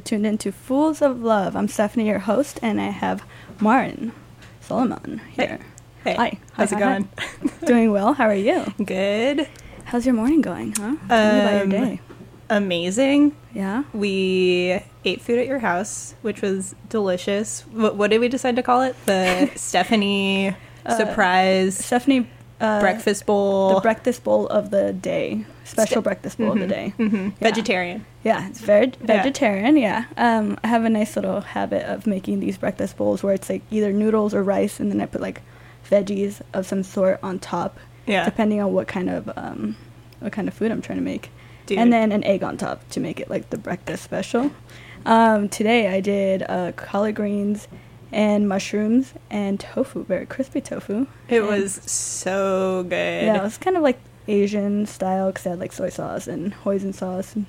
you're tuned into Fools of Love. I'm Stephanie, your host, and I have Maren Salomon here. Hey, Hi. how's Hi, it hi, going? hi. Doing well. How are you? Good. How's your morning going, huh? Tell me about your Um, day. Amazing. Yeah? We ate food at your house, which was delicious. What, what did we decide to call it? The Stephanie Uh, surprise Stephanie, uh, breakfast bowl. The breakfast bowl of the day. Special breakfast bowl of the day. Mhm. Yeah. Vegetarian. Yeah, it's very Yeah. vegetarian. Yeah, um, I have a nice little habit of making these breakfast bowls where it's like either noodles or rice, and then I put like veggies of some sort on top, Yeah. depending on what kind of um, what kind of food I'm trying to make, Dude. and then an egg on top to make it like the breakfast special. Um, today I did uh, collard greens and mushrooms and tofu, very crispy tofu. It And- was so good. yeah, it was kind of like Asian style because it had like soy sauce and hoisin sauce. And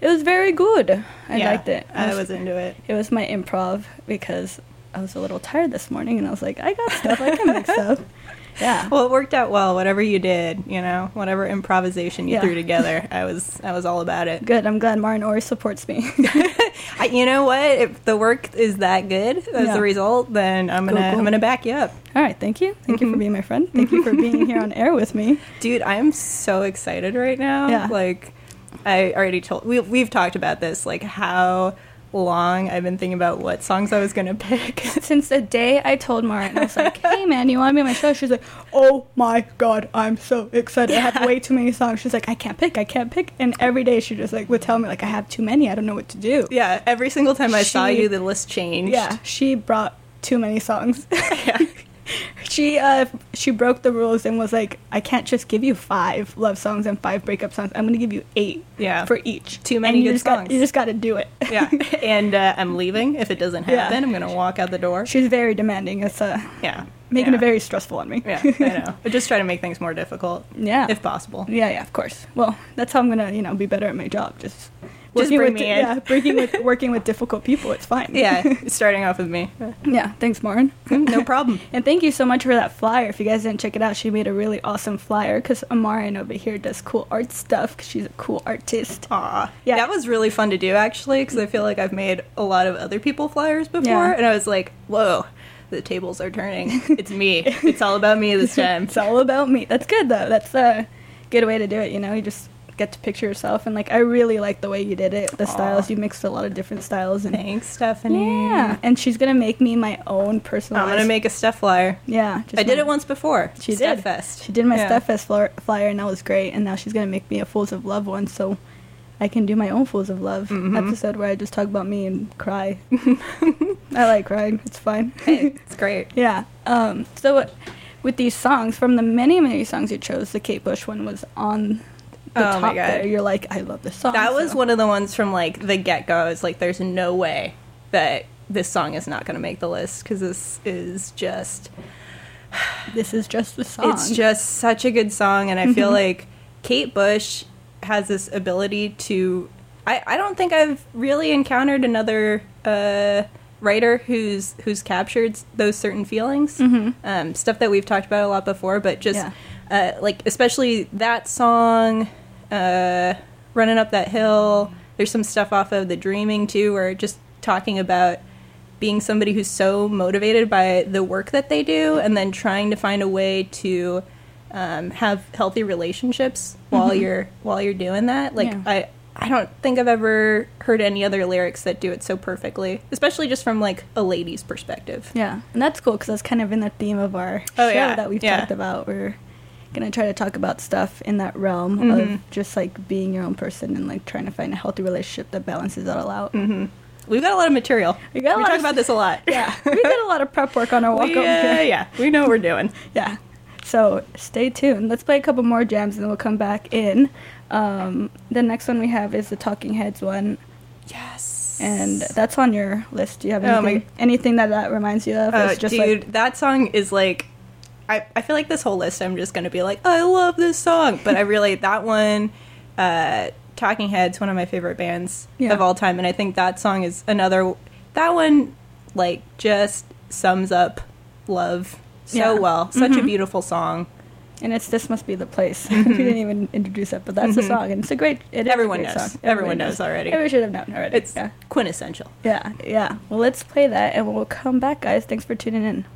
it was very good. I Yeah, liked it. I was into it. It was my improv because I was a little tired this morning and I was like, I got stuff. I can make stuff. Yeah. Well, it worked out well. Whatever you did, you know, whatever improvisation you Yeah. threw together, I was I was all about it. Good. I'm glad Maren always supports me. I, you know what? If the work is that good as Yeah. the result, then I'm gonna cool. I'm gonna back you up, All right. Thank you. Thank you for Mhm. being my friend. Thank you for being here on air with me. dude. I am so excited right now. Yeah. Like, I already told we we've talked about this, like how long I've been thinking about what songs I was gonna pick. Since the day I told Maren, I was like, hey man, you want to be on my show? She's like, oh my god, I'm so excited. I have way too many songs. She's like, I can't pick, I can't pick. And every day she just like would tell me, like, I have too many, I don't know what to do. yeah, every single time I saw you, the list changed. Yeah, she brought too many songs. yeah. she uh she broke the rules and was like, I can't just give you five love songs and five breakup songs. I'm gonna give you eight Yeah. for each. Too many And you good just got- songs. you just got to do it. yeah. And uh, I'm leaving if it doesn't Yeah. happen. I'm gonna walk out the door. She's very demanding. It's uh Yeah. making yeah. it very stressful on me. Yeah, I know. I just try to make things more difficult, yeah. if possible. yeah, yeah, of course. Well, that's how I'm gonna, you know, be better at my job. Just working bring with me in. yeah, working with working with difficult people. It's fine. Yeah, starting off with me. yeah. Thanks, Maren. No problem. And thank you so much for that flyer. If you guys didn't check it out, she made a really awesome flyer because Amarin over here does cool art stuff because she's a cool artist. Aw. Yeah. That was really fun to do, actually, because I feel like I've made a lot of other people flyers before, Yeah. and I was like, whoa, the tables are turning. It's me. it's all about me this time. It's all about me. That's good though. That's a good way to do it. You know, you just get to picture yourself and like I really like the way you did it. The styles you mixed a lot of different styles and Thanks, Stephanie. yeah. And she's gonna make me my own personal. I'm to make a stuff flyer. yeah. just I did my- it once before. She Stuff did. Fest. She did my Yeah. Stuff Fest flyer, flyer and that was great. And now she's gonna make me a Fools of Love one, so I can do my own Fools of Love Mhm. episode where I just talk about me and cry. I like crying. It's fine. Hey, it's great. Yeah. Um, so uh, with these songs, from the many, many songs you chose, the Kate Bush one was on the Oh top my God. there. You're like, I love this song. That was so- one of the ones from like the get go. It's like there's no way that this song is not going to make the list because this is just This is just the song. it's just such a good song, and I feel like Kate Bush has this ability to I, I don't think I've really encountered another uh, writer who's who's captured those certain feelings. Um, stuff that we've talked about a lot before, but just Mm-hmm. Yeah. uh, like especially that song, uh, "Running Up That Hill." There's some stuff off of "The Dreaming" too, where just talking about being somebody who's so motivated by the work that they do, and then trying to find a way to um, have healthy relationships while you're while you're doing that. Like Mm-hmm. Yeah. I. I don't think I've ever heard any other lyrics that do it so perfectly, especially just from like a lady's perspective. Yeah, and that's cool because that's kind of in the theme of our Oh, show yeah, that we've yeah. talked about. We're gonna try to talk about stuff in that realm Mhm. of just like being your own person and like trying to find a healthy relationship that balances it all out. hmm We've got a lot of material. We got a lot talk of- about this a lot. Yeah, we did a lot of prep work on our walk We, over uh, here. yeah, we know what we're doing. Yeah. So stay tuned. Let's play a couple more jams and then we'll come back in. Um, the next one we have is the Talking Heads one, Yes. and that's on your list. Do you have Oh my- anything, anything that that reminds you of? Uh, just dude, like that song is like, I, I feel like this whole list I'm just gonna be like, I love this song, but I really that one, uh, Talking Heads, one of my favorite bands Yeah. of all time, and I think that song is another. That one, like, just sums up love so Yeah. well. Such a Mhm. beautiful song. and it's this must be the place. we didn't even introduce it, but that's the Mhm. song, and it's a great. It is a Everyone great knows. song. Everyone knows already. Everyone should have known already. It's yeah, quintessential. yeah, yeah. Well, let's play that, and we'll come back, guys. Thanks for tuning in.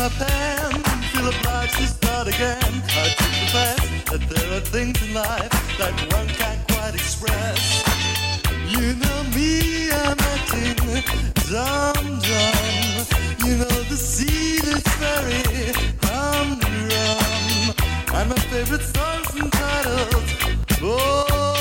my pen, feel obliged to start again. I do confess that there are things in life that one can't quite express. You know me, I'm acting dumb, dumb. You know the scene is very humdrum. And my favorite songs entitled, Oh.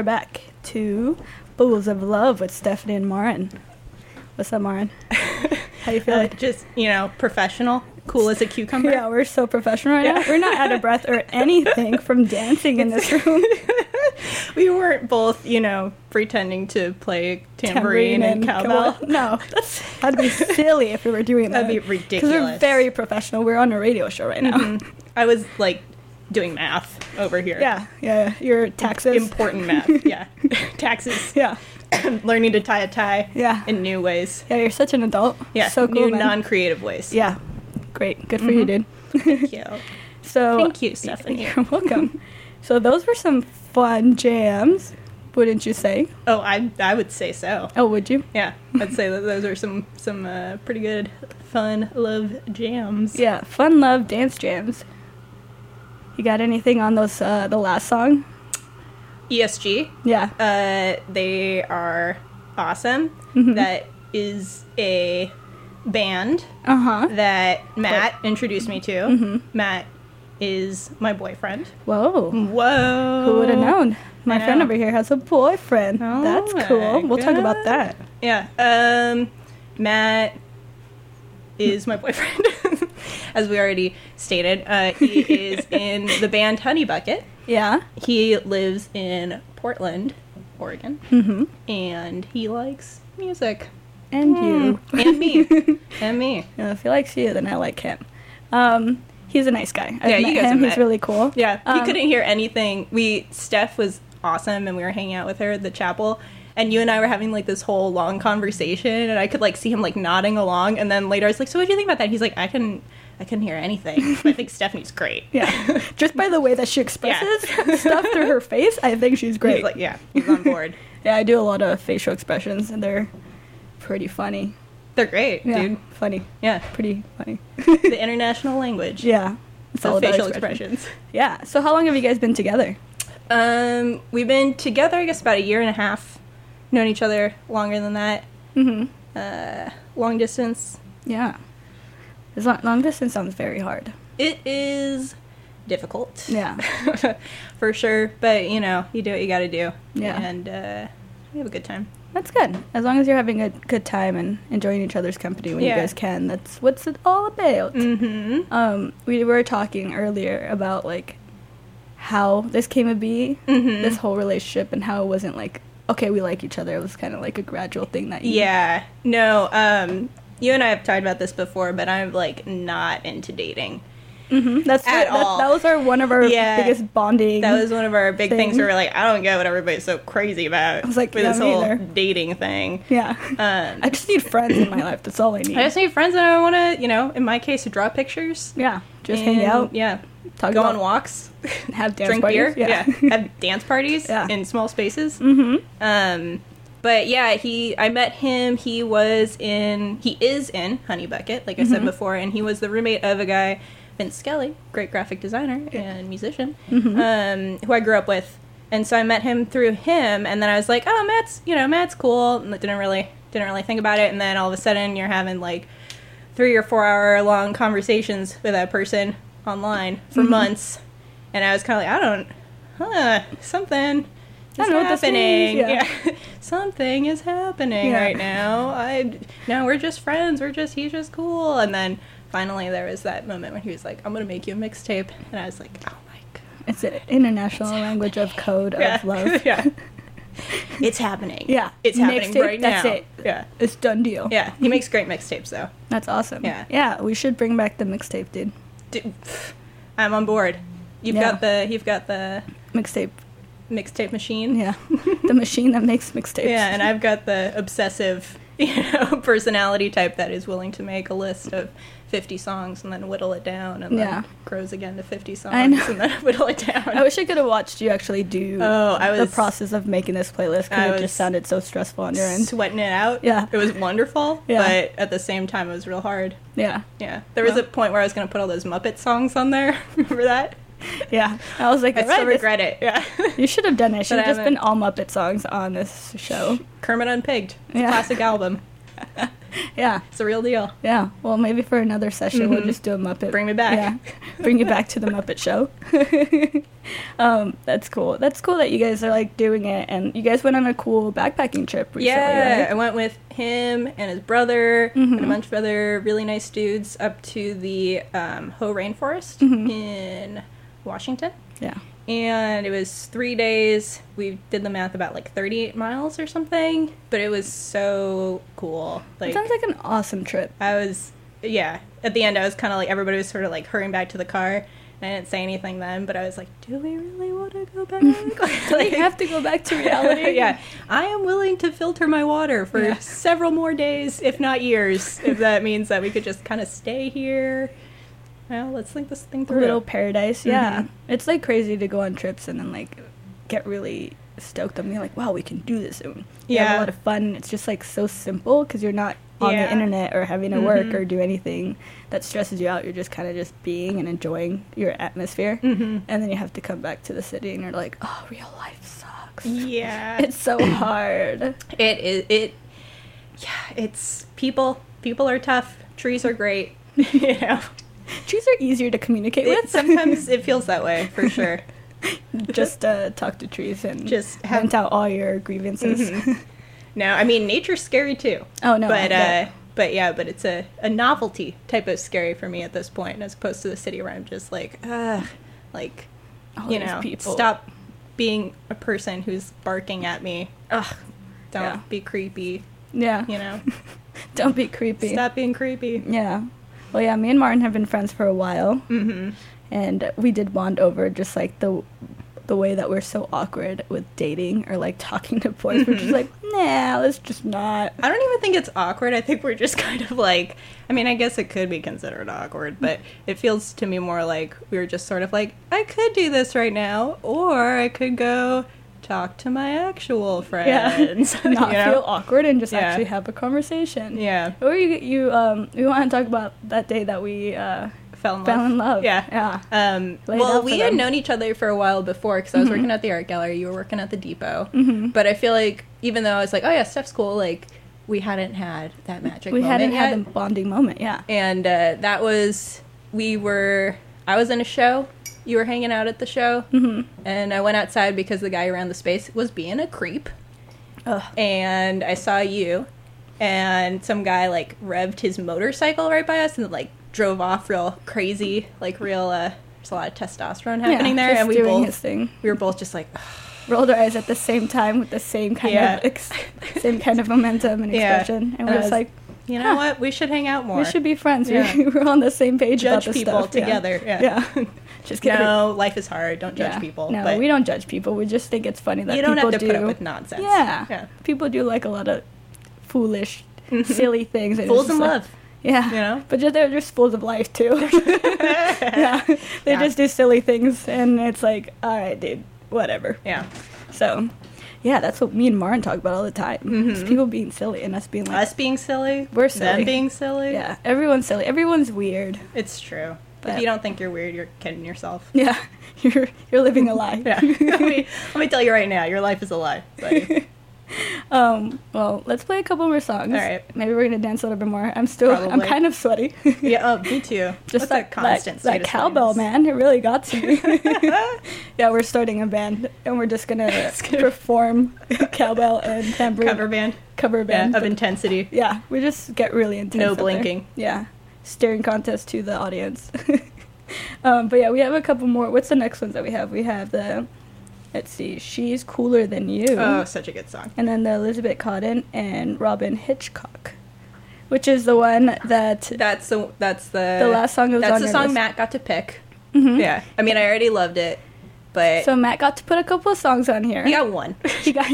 You're back to Fools of Love with Stephanie and Maren. What's up, Maren? How you Uh, feeling? just you know, professional, cool as a cucumber. yeah, we're so professional right now. We're not out of breath or anything from dancing in this room. we weren't both, you know, pretending to play tambourine, and cowbell. No, that's that'd be silly if we were doing that. That'd be ridiculous. Because we're very professional. We're on a radio show right now. Mhm. I was like doing math over here. Yeah, yeah. Your taxes. Important math. Yeah. Taxes. yeah, Learning to tie a tie yeah, in new ways. yeah. You're such an adult. Yeah. so cool, new man. non-creative ways. Yeah, great. Good for you, dude. Thank you. So Thank you, Stephanie. You're welcome. so those were some fun jams, wouldn't you say? Oh, I I would say so. Oh, would you? Yeah, I'd say that those are some some uh, pretty good fun love jams. Yeah, fun, love, dance jams. You got anything on those? Uh, the last song? ESG. Yeah. Uh, they are awesome. Mhm. That is a band Uh huh. that Matt introduced me to. Mhm. Matt is my boyfriend. Whoa. Whoa! Who would have known? My I friend over here has a boyfriend. Oh That's cool. We'll talk about that. Yeah. Um, Matt is my boyfriend, as we already stated. Uh, he is in the band Honey Bucket. Yeah. He lives in Portland, Oregon, Mm-hmm. and he likes music. And you. Mm, and me, and me. If he likes you, then I like him. Um, he's a nice guy. I've Yeah, you met guys have him. He's really cool. Yeah, he Um, couldn't hear anything. We Steph was awesome, and we were hanging out with her at the chapel. And you and I were having like this whole long conversation, and I could like see him like nodding along. And then later, I was like, "So what do you think about that?" He's like, "I can, I couldn't hear anything. I think Stephanie's great." Yeah. Just by the way that she expresses stuff through her face, I think she's great. He's like, "Yeah, he's on board. yeah, I do a lot of facial expressions, and they're pretty funny. They're great, Yeah, dude. funny. Yeah, Pretty funny. the international language. yeah. It's all facial expression. expressions. Yeah. So how long have you guys been together? Um, we've been together, I guess, about a year and a half. Known each other longer than that. Mm-hmm. Uh, long distance. Yeah. Long, long distance sounds very hard. It is difficult. Yeah. for sure. But you know, you do what you got to do. Yeah. And uh, we have a good time. That's good. As long as you're having a good time and enjoying each other's company when Yeah. you guys can, that's what's it all about. Mm-hmm. Um, we were talking earlier about like how this came to be, Mhm. this whole relationship, and how it wasn't like okay, we like each other. It was kind of like a gradual thing that you, Yeah. No. Um. You and I have talked about this before, but I'm like not into dating. Mhm. That's At that, all. that was our one of our Yeah. biggest bonding. That was one of our big things Thing. where we're like, I don't get what everybody's so crazy about. I was like, with yeah, this whole either. dating thing. yeah. Um, I just need friends in my life. That's all I need. I just need friends and I want to, you know, in my case, draw pictures. yeah, just hang out, Yeah. talk Go on walks. have dance drink parties. beer. Yeah. Have dance parties Yeah. in small spaces. mm-hmm. Um, but yeah, he I met him. He was in he is in Honey Bucket, like I Mm-hmm. said before, and he was the roommate of a guy, Vince Skelly, great graphic designer and musician, Mm-hmm. um, who I grew up with. And so I met him through him, and then I was like, oh, Matt's you know Matt's cool. And didn't really didn't really think about it, and then all of a sudden you're having like three or four hour long conversations with that person online for Mm-hmm. months, and I was kind of like, I don't, huh, something. I is don't know what happening. yeah. Yeah. something is happening Yeah. right now. I no, we're just friends. We're just he's just cool. And then finally there was that moment when he was like, "I'm gonna make you a mixtape," and I was like, "Oh my god, It's an international language of code yeah, of love. yeah, it's happening. Yeah. it's happening Mixtape, right that's now. it. Yeah, It's done deal. yeah. He makes great mixtapes though. That's awesome. Yeah. Yeah, we should bring back the mixtape, dude. Dude, I'm on board. You've Yeah. got the you've got the Mixtape. mixtape machine. Yeah. the machine that makes mixtapes. Yeah, and I've got the obsessive, you know, personality type that is willing to make a list of 50 songs and then whittle it down and Yeah. then grows again to 50 songs and then whittle it down. I wish I could have watched you actually do Oh, I was, the process of making this playlist because it just sounded so stressful on your end. sweating it out. Yeah. It was wonderful, Yeah. but at the same time it was real hard. Yeah. Yeah. There was a point where I was going to put all those Muppet songs on there. Remember that? Yeah. I was like, I "Alright, still this- regret it. Yeah. You should have done it. It should have just been all Muppet songs on this show. Kermit Unpigged. It's Yeah. classic album. Yeah, It's a real deal. yeah. Well, maybe for another session we'll just do a Muppet. Mm-hmm. Bring me back. Yeah, bring you back to the Muppet Show. um, that's cool. That's cool that you guys are like doing it, and you guys went on a cool backpacking trip recently, yeah, I went with him and his brother Mm-hmm. and a bunch of other really nice dudes up to the um, Hoh Rainforest Mm-hmm. in Washington. Yeah. And it was three days. We did the math about like 38 miles or something, but it was so cool. Like, sounds like an awesome trip. I was, yeah. At the end, I was kind of like everybody was sort of like hurrying back to the car. And I didn't say anything then, but I was like, "Do we really want to go back? Do we have to go back to reality? yeah, I am willing to filter my water for Yeah. several more days, if not years, if that means that we could just kind of stay here. Well, let's think this thing A through. little paradise. Yeah, Mhm. it's like crazy to go on trips and then like get really stoked on being like, wow, we can do this. And we have Yeah. a lot of fun. It's just like so simple because you're not on Yeah. the internet or having to work Mhm. or do anything that stresses you out. You're just kind of just being and enjoying your atmosphere. Mhm. And then you have to come back to the city and you're like, oh, real life sucks. Yeah, It's so hard. it is. It, yeah, it's people. People are tough. Trees are great. you know, Trees are easier to communicate it, with. sometimes it feels that way for sure. just uh, talk to trees and Just have- vent out all your grievances. Mhm. No, I mean nature's scary too. oh no, but uh, but yeah, but it's a, a novelty type of scary for me at this point, as opposed to the city where I'm just like, ugh, like All you know, people. stop being a person who's barking at me. Ugh, don't Yeah. be creepy. Yeah. You know, Don't be creepy. stop being creepy. Yeah. Well, yeah, me and Maren have been friends for a while, hmm and we did bond over just like the the way that we're so awkward with dating or like talking to boys. We're Mm-hmm. just like, nah, let's just not. I don't even think it's awkward. I think we're just kind of like, I mean, I guess it could be considered awkward, but it feels to me more like we were just sort of like, I could do this right now, or I could go talk to my actual friends. Yeah. not know? feel awkward and just Yeah. actually have a conversation. Yeah, Or you you um we want to talk about that day that we uh fell in love. fell in love. Yeah. Yeah. Um, well, we had known each other for a while before because I was Mhm. working at the art gallery. You were working at the depot. hmm But I feel like even though I was like, oh yeah, Steph's cool, like we hadn't had that magic. Moment. We hadn't yet. had the bonding moment. Yeah. and uh, that was we were. I was in a show. You were hanging out at the show, hmm and I went outside because the guy around the space was being a creep, Ugh. and I saw you, and some guy like revved his motorcycle right by us and like drove off real crazy, like real. uh There's a lot of testosterone happening yeah, there, and we doing both we were both just like, rolled our eyes at the same time with the same kind Yeah. of ex- same kind of momentum and expression, and And we're just like, you know Huh. what? We should hang out more. we should be friends. Yeah. We we're on the same page about judge people stuff. Yeah. together. Yeah. Yeah. Just kidding. no, life is hard. Don't judge Yeah. people. No, but we don't judge people. We just think it's funny that you don't people have to do. put up with nonsense. yeah. yeah. people do like a lot of foolish, silly things. and Fools in like- love. Yeah. You know? But just, they're just fools of life too. yeah. They Yeah. just do silly things, and it's like, all right, dude, whatever. Yeah. So, yeah, that's what me and Maren talk about all the time. Mhm. people being silly and us being like, Us being silly. We're silly. Them being silly. yeah, everyone's silly. Everyone's weird. It's true. But- if you don't think you're weird, you're kidding yourself. Yeah, you're you're living a lie. Yeah. let, me, let me tell you right now, your life is a lie. um. Well, let's play a couple more songs. All right. Maybe we're gonna dance a little bit more. I'm still. I'm kind of sweaty. yeah. Oh, me too. Just What's that constant that, that cowbell, man. It really got to me. yeah, we're starting a band, and we're just gonna perform cowbell and tambourine Cover band. cover Yeah, band. of intensity. yeah, we just get really intense. No up there. blinking. Yeah, staring contest to the audience. um, but yeah, we have a couple more. What's the next ones that we have? We have the, let's see, she's cooler than you, Oh, such a good song. and then the Elizabeth Cotten and Robyn Hitchcock, which is the one that That's the that's the the last song that That's the song list. Matt got to pick. Mhm. Yeah. I mean, I already loved it, but So Matt got to put a couple of songs on here. he got one. He got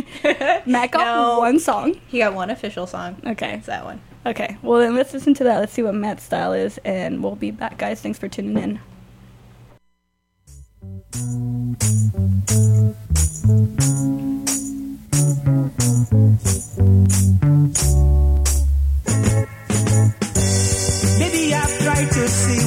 Matt got No. one song. He got one official song. Okay. It's that one. Okay. Well then let's listen to that. Let's see what Matt's style is, and we'll be back, guys. Thanks for tuning in. Maybe I've tried to see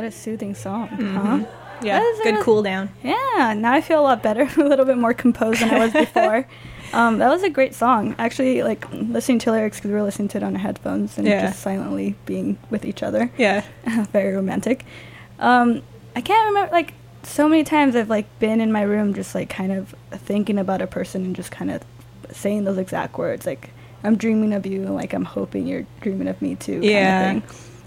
what a soothing song, huh? Yeah, That is a good cool down. Yeah, now I feel a lot better, a little bit more composed than I was before. um, that was a great song. Actually, like listening to lyrics because we were listening to it on headphones and Yeah. just silently being with each other. Yeah. Very romantic. Um, I can't remember like so many times I've like been in my room just like kind of thinking about a person and just kind of saying those exact words like I'm dreaming of you, and like I'm hoping you're dreaming of me too. kind of Yeah.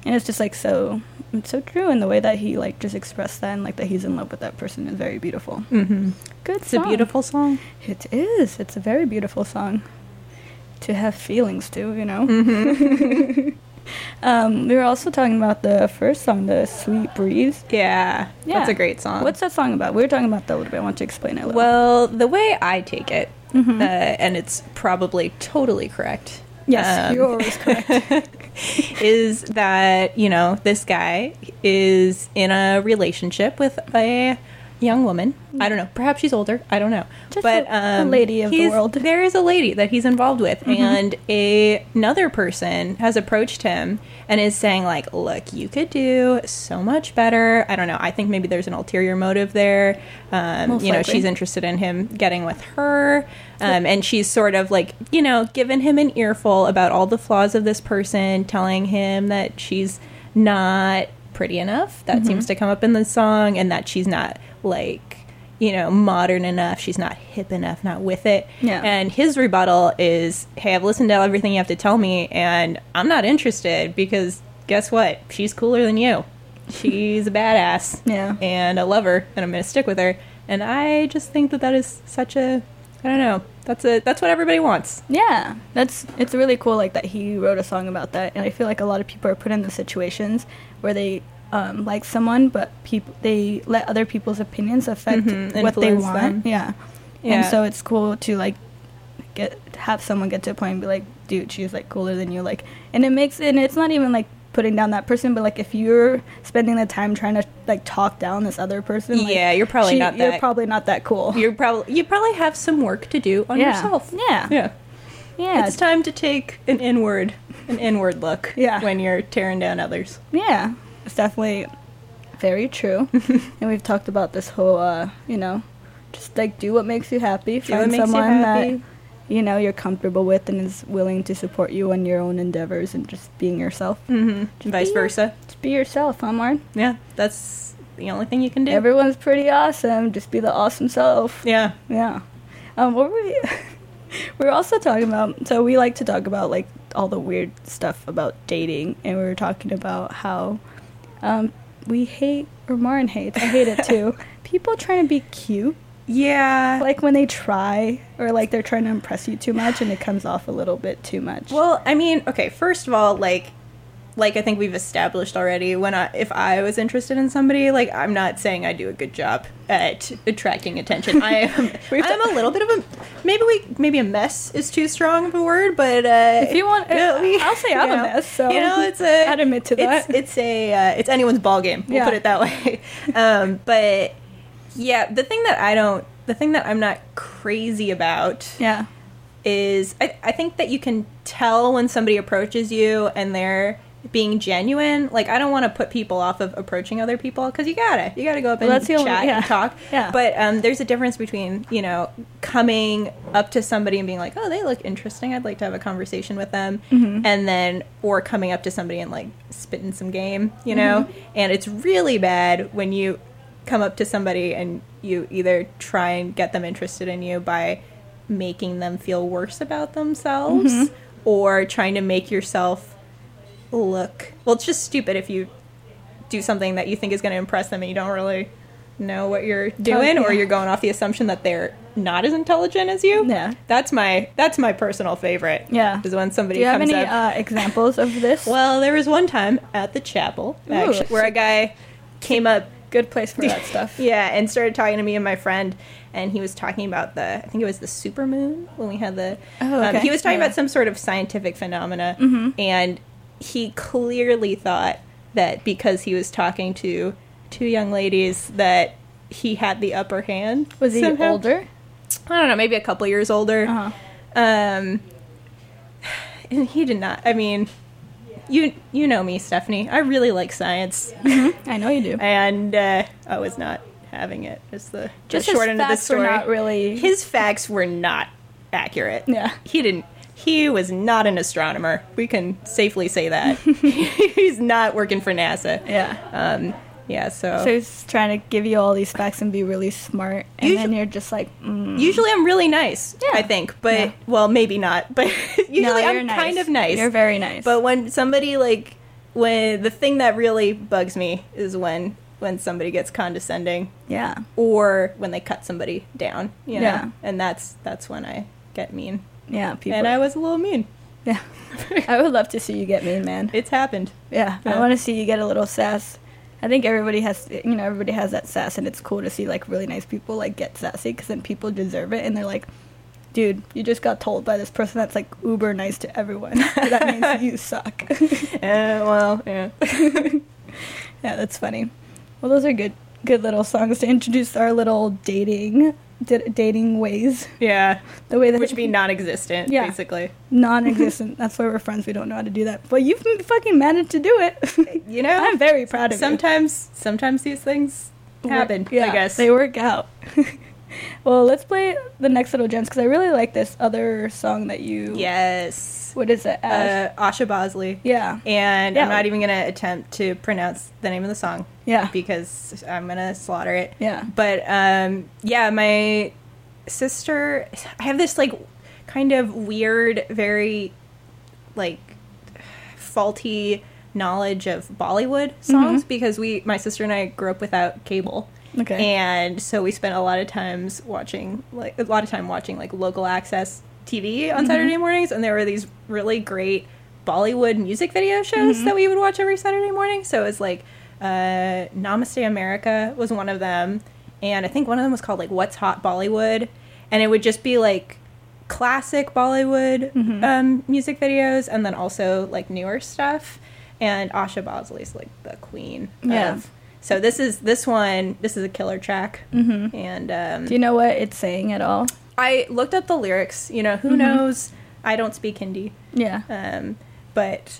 And it's just like so it's so true and the way that he like just expressed that and like that he's in love with that person is very beautiful. Mm-hmm. Good It's a beautiful song. It is. It's a very beautiful song to have feelings to, you know. Mm-hmm. um, we were also talking about the first song, the Sweet Breeze. Yeah, Yeah. that's a great song. What's that song about? We were talking about that a little bit. I want to explain it a little. well, the way I take it, Mhm. uh, and it's probably totally correct. yes, um, you're always correct. is that you know this guy is in a relationship with a young woman. I don't know. Perhaps she's older. I don't know. Just but a- a um, lady of the world. There is a lady that he's involved with, and a, another person has approached him and is saying like, "Look, you could do so much better." I don't know. I think maybe there's an ulterior motive there. Um, you know, likely. she's interested in him getting with her, um, and she's sort of like, you know, giving him an earful about all the flaws of this person, telling him that she's not pretty enough. That Mm-hmm. seems to come up in the song, and that she's not like, you know, modern enough. She's not hip enough, not with it. Yeah. And his rebuttal is, "Hey, I've listened to everything you have to tell me, and I'm not interested because guess what? She's cooler than you. She's a badass." Yeah. and I love her, and I'm going to stick with her. And I just think that that is such a, I don't know, that's a that's what everybody wants. Yeah, that's it's really cool. Like that he wrote a song about that, and I feel like a lot of people are put in the situations where they um, like someone, but people they let other people's opinions affect Mhm, what they want. Yeah. Yeah. and so it's cool to like get have someone get to a point and be like, dude, she's like cooler than you. Like, and it makes and it's not even like putting down that person, but like if you're spending the time trying to like talk down this other person, like, Yeah, you're probably not You're that- probably not that cool. You're probably you probably have some work to do on Yeah. yourself. Yeah. yeah. yeah, It's time to take an inward, an inward look. Yeah. when you're tearing down others. Yeah, it's definitely very true. and we've talked about this whole, uh, you know, just like do what makes you happy. Do what Find makes you someone happy. that you know you're comfortable with and is willing to support you on your own endeavors and just being yourself. Mm-hmm. Vice be- versa. Just be yourself, huh, Maren? Yeah, that's the only thing you can do. Everyone's pretty awesome. Just be the awesome self. yeah. Yeah. Um, what were we? we were also talking about. So we like to talk about like all the weird stuff about dating, and we were talking about how um, we hate, or Maren hates. I hate it too. People trying to be cute, Yeah. like when they try, or like they're trying to impress you too much, and it comes off a little bit too much. Well, I mean, okay, first of all, like like I think we've established already when I if I was interested in somebody, like I'm not saying I do a good job at attracting attention. I am I'm a little bit of a maybe we maybe a mess is too strong of a word, but uh If you want- I'll say I'm a mess, so you know, it's a I'd admit to it's, that. It's a uh, it's anyone's ball game. We'll Yeah. put it that way. um but yeah, the thing that I don't the thing that I'm not crazy about yeah, is I, I think that you can tell when somebody approaches you and they're being genuine. Like I don't want to put people off of approaching other people because you gotta you gotta go up and that's the only- chat yeah. and talk. Yeah. But um, there's a difference between you know coming up to somebody and being like, oh, they look interesting. I'd like to have a conversation with them, Mm-hmm. and then or coming up to somebody and like spitting some game. You know, Mm-hmm. and it's really bad when you come up to somebody and you either try and get them interested in you by making them feel worse about themselves Mm-hmm. or trying to make yourself look well it's just stupid if you do something that you think is going to impress them and you don't really know what you're doing or yeah. you're going off the assumption that they're not as intelligent as you Yeah. that's my that's my personal favorite Yeah. is when somebody Do you have any up uh, examples of this? well there was one time at the chapel actually, where a guy came up good place for that stuff. yeah, and started talking to me and my friend, and he was talking about the I think it was the super moon when we had the. Oh, um, he was talking Yeah. about some sort of scientific phenomena, Mm-hmm. and he clearly thought that because he was talking to two young ladies that he had the upper hand. Was he somehow. older? I don't know, maybe a couple years older. Uh-huh. Um, and he did not. I mean, you you know me, Stephanie. I really like science I know you do. and uh, I was not having it. It's the Just the short end of the story. not really- His facts were not accurate. Yeah. he didn't. He was not an astronomer. We can safely say that. He's not working for NASA. Yeah. Um, yeah. So, So he's trying to give you all these facts and be really smart, and then you're just like, mm. usually I'm really nice. Yeah. I think, but Yeah. well, maybe not. But usually no, I'm nice. kind of nice. You're very nice. But when somebody like when the thing that really bugs me is when when somebody gets condescending yeah, or when they cut somebody down, you know. Yeah. And that's that's when I get mean. yeah, people. And I was a little mean. yeah, I would love to see you get mean, man. It's happened. Yeah, I want to see you get a little sass. I think everybody has, you know, everybody has that sass, and it's cool to see like really nice people like get sassy because then people deserve it, and they're like, dude, you just got told by this person that's like uber nice to everyone. that means you suck. Uh, well, yeah. yeah, that's funny. Well, those are good, good little songs to introduce our little dating, d- dating ways. Yeah. The way that Which would be non existent, Yeah. basically. non-existent. that's why we're friends. We don't know how to do that, but you've fucking managed to do it. You know? I'm very proud of you. Sometimes sometimes these things happen, Yeah, I guess. they work out. well, let's play the next little gems because I really like this other song that you. yes. What is it? Uh, Asha Bhosle. yeah. And Yeah. I'm not even going to attempt to pronounce the name of the song Yeah. because I'm going to slaughter it. Yeah. But um, yeah, my sister, I have this like kind of weird, very like faulty knowledge of Bollywood songs because we, my sister and I, grew up without cable. Okay. And so we spent a lot of times watching, like a lot of time watching like local access TV on Saturday mornings, and there were these really great Bollywood music video shows that we would watch every Saturday morning. So it was like uh, Namaste America was one of them, and I think one of them was called like What's Hot Bollywood, and it would just be like classic Bollywood um, music videos, and then also like newer stuff. And Asha Bhosle's like the queen Yeah. of. So this is this one. This is a killer track, mm-hmm. and um, Do you know what it's saying at all? I looked up the lyrics. You know, who Mm-hmm. knows? I don't speak Hindi, Yeah. um, but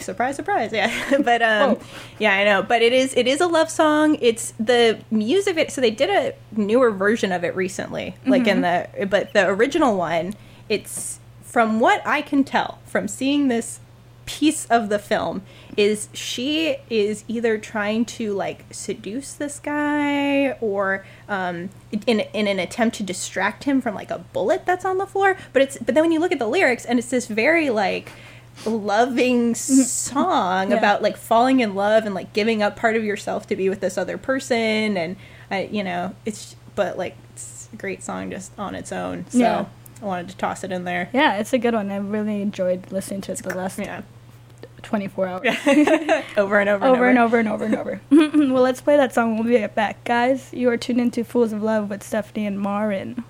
surprise, surprise, yeah. but um, Oh. yeah, I know. But it is it is a love song. It's the music. It so they did a newer version of it recently, like in Mm-hmm. the but the original one. It's from what I can tell from seeing this piece of the film is she is either trying to like seduce this guy or um, in in an attempt to distract him from like a bullet that's on the floor but it's but then when you look at the lyrics and it's this very like loving song Yeah. about like falling in love and like giving up part of yourself to be with this other person and uh, you know it's but like it's a great song just on its own so Yeah. I wanted to toss it in there Yeah, it's a good one. I really enjoyed listening to it the last yeah 24 hours. over and over, over and over and over and over. well, let's play that song. We'll be right back. Guys, you are tuned into Fools of Love with Stephanie and Maren.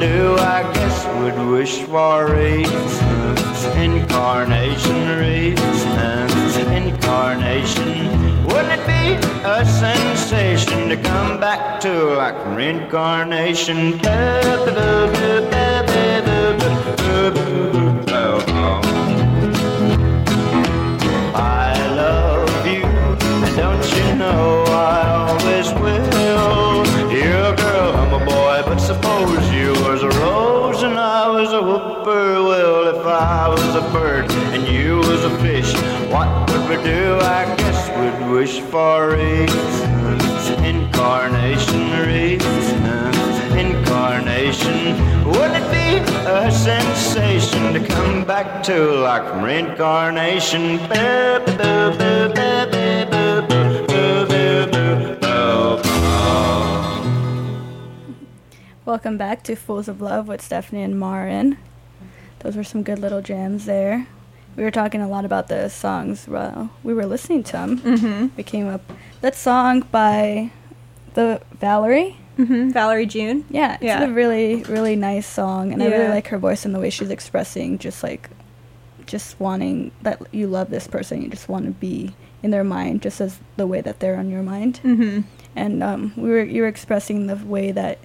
Do? I guess we'd wish for reincarnation, reincarnation. Wouldn't it be a sensation to come back to like reincarnation? I do? I guess we'd wish for a reincarnation, reincarnation. Wouldn't it be a sensation to come back to like reincarnation? Welcome back to Fools of Love with Stephanie and Maren. Those were some good little jams there. We were talking a lot about the songs while we were listening to them. Mm-hmm. We came up that song by the Valerie. hmm Valerie June. Yeah, it's Yeah. a really really nice song, and I really like her voice and the way she's expressing just like just wanting that you love this person, you just want to be in their mind, just as the way that they're on your mind hmm and um, we were you were expressing the way that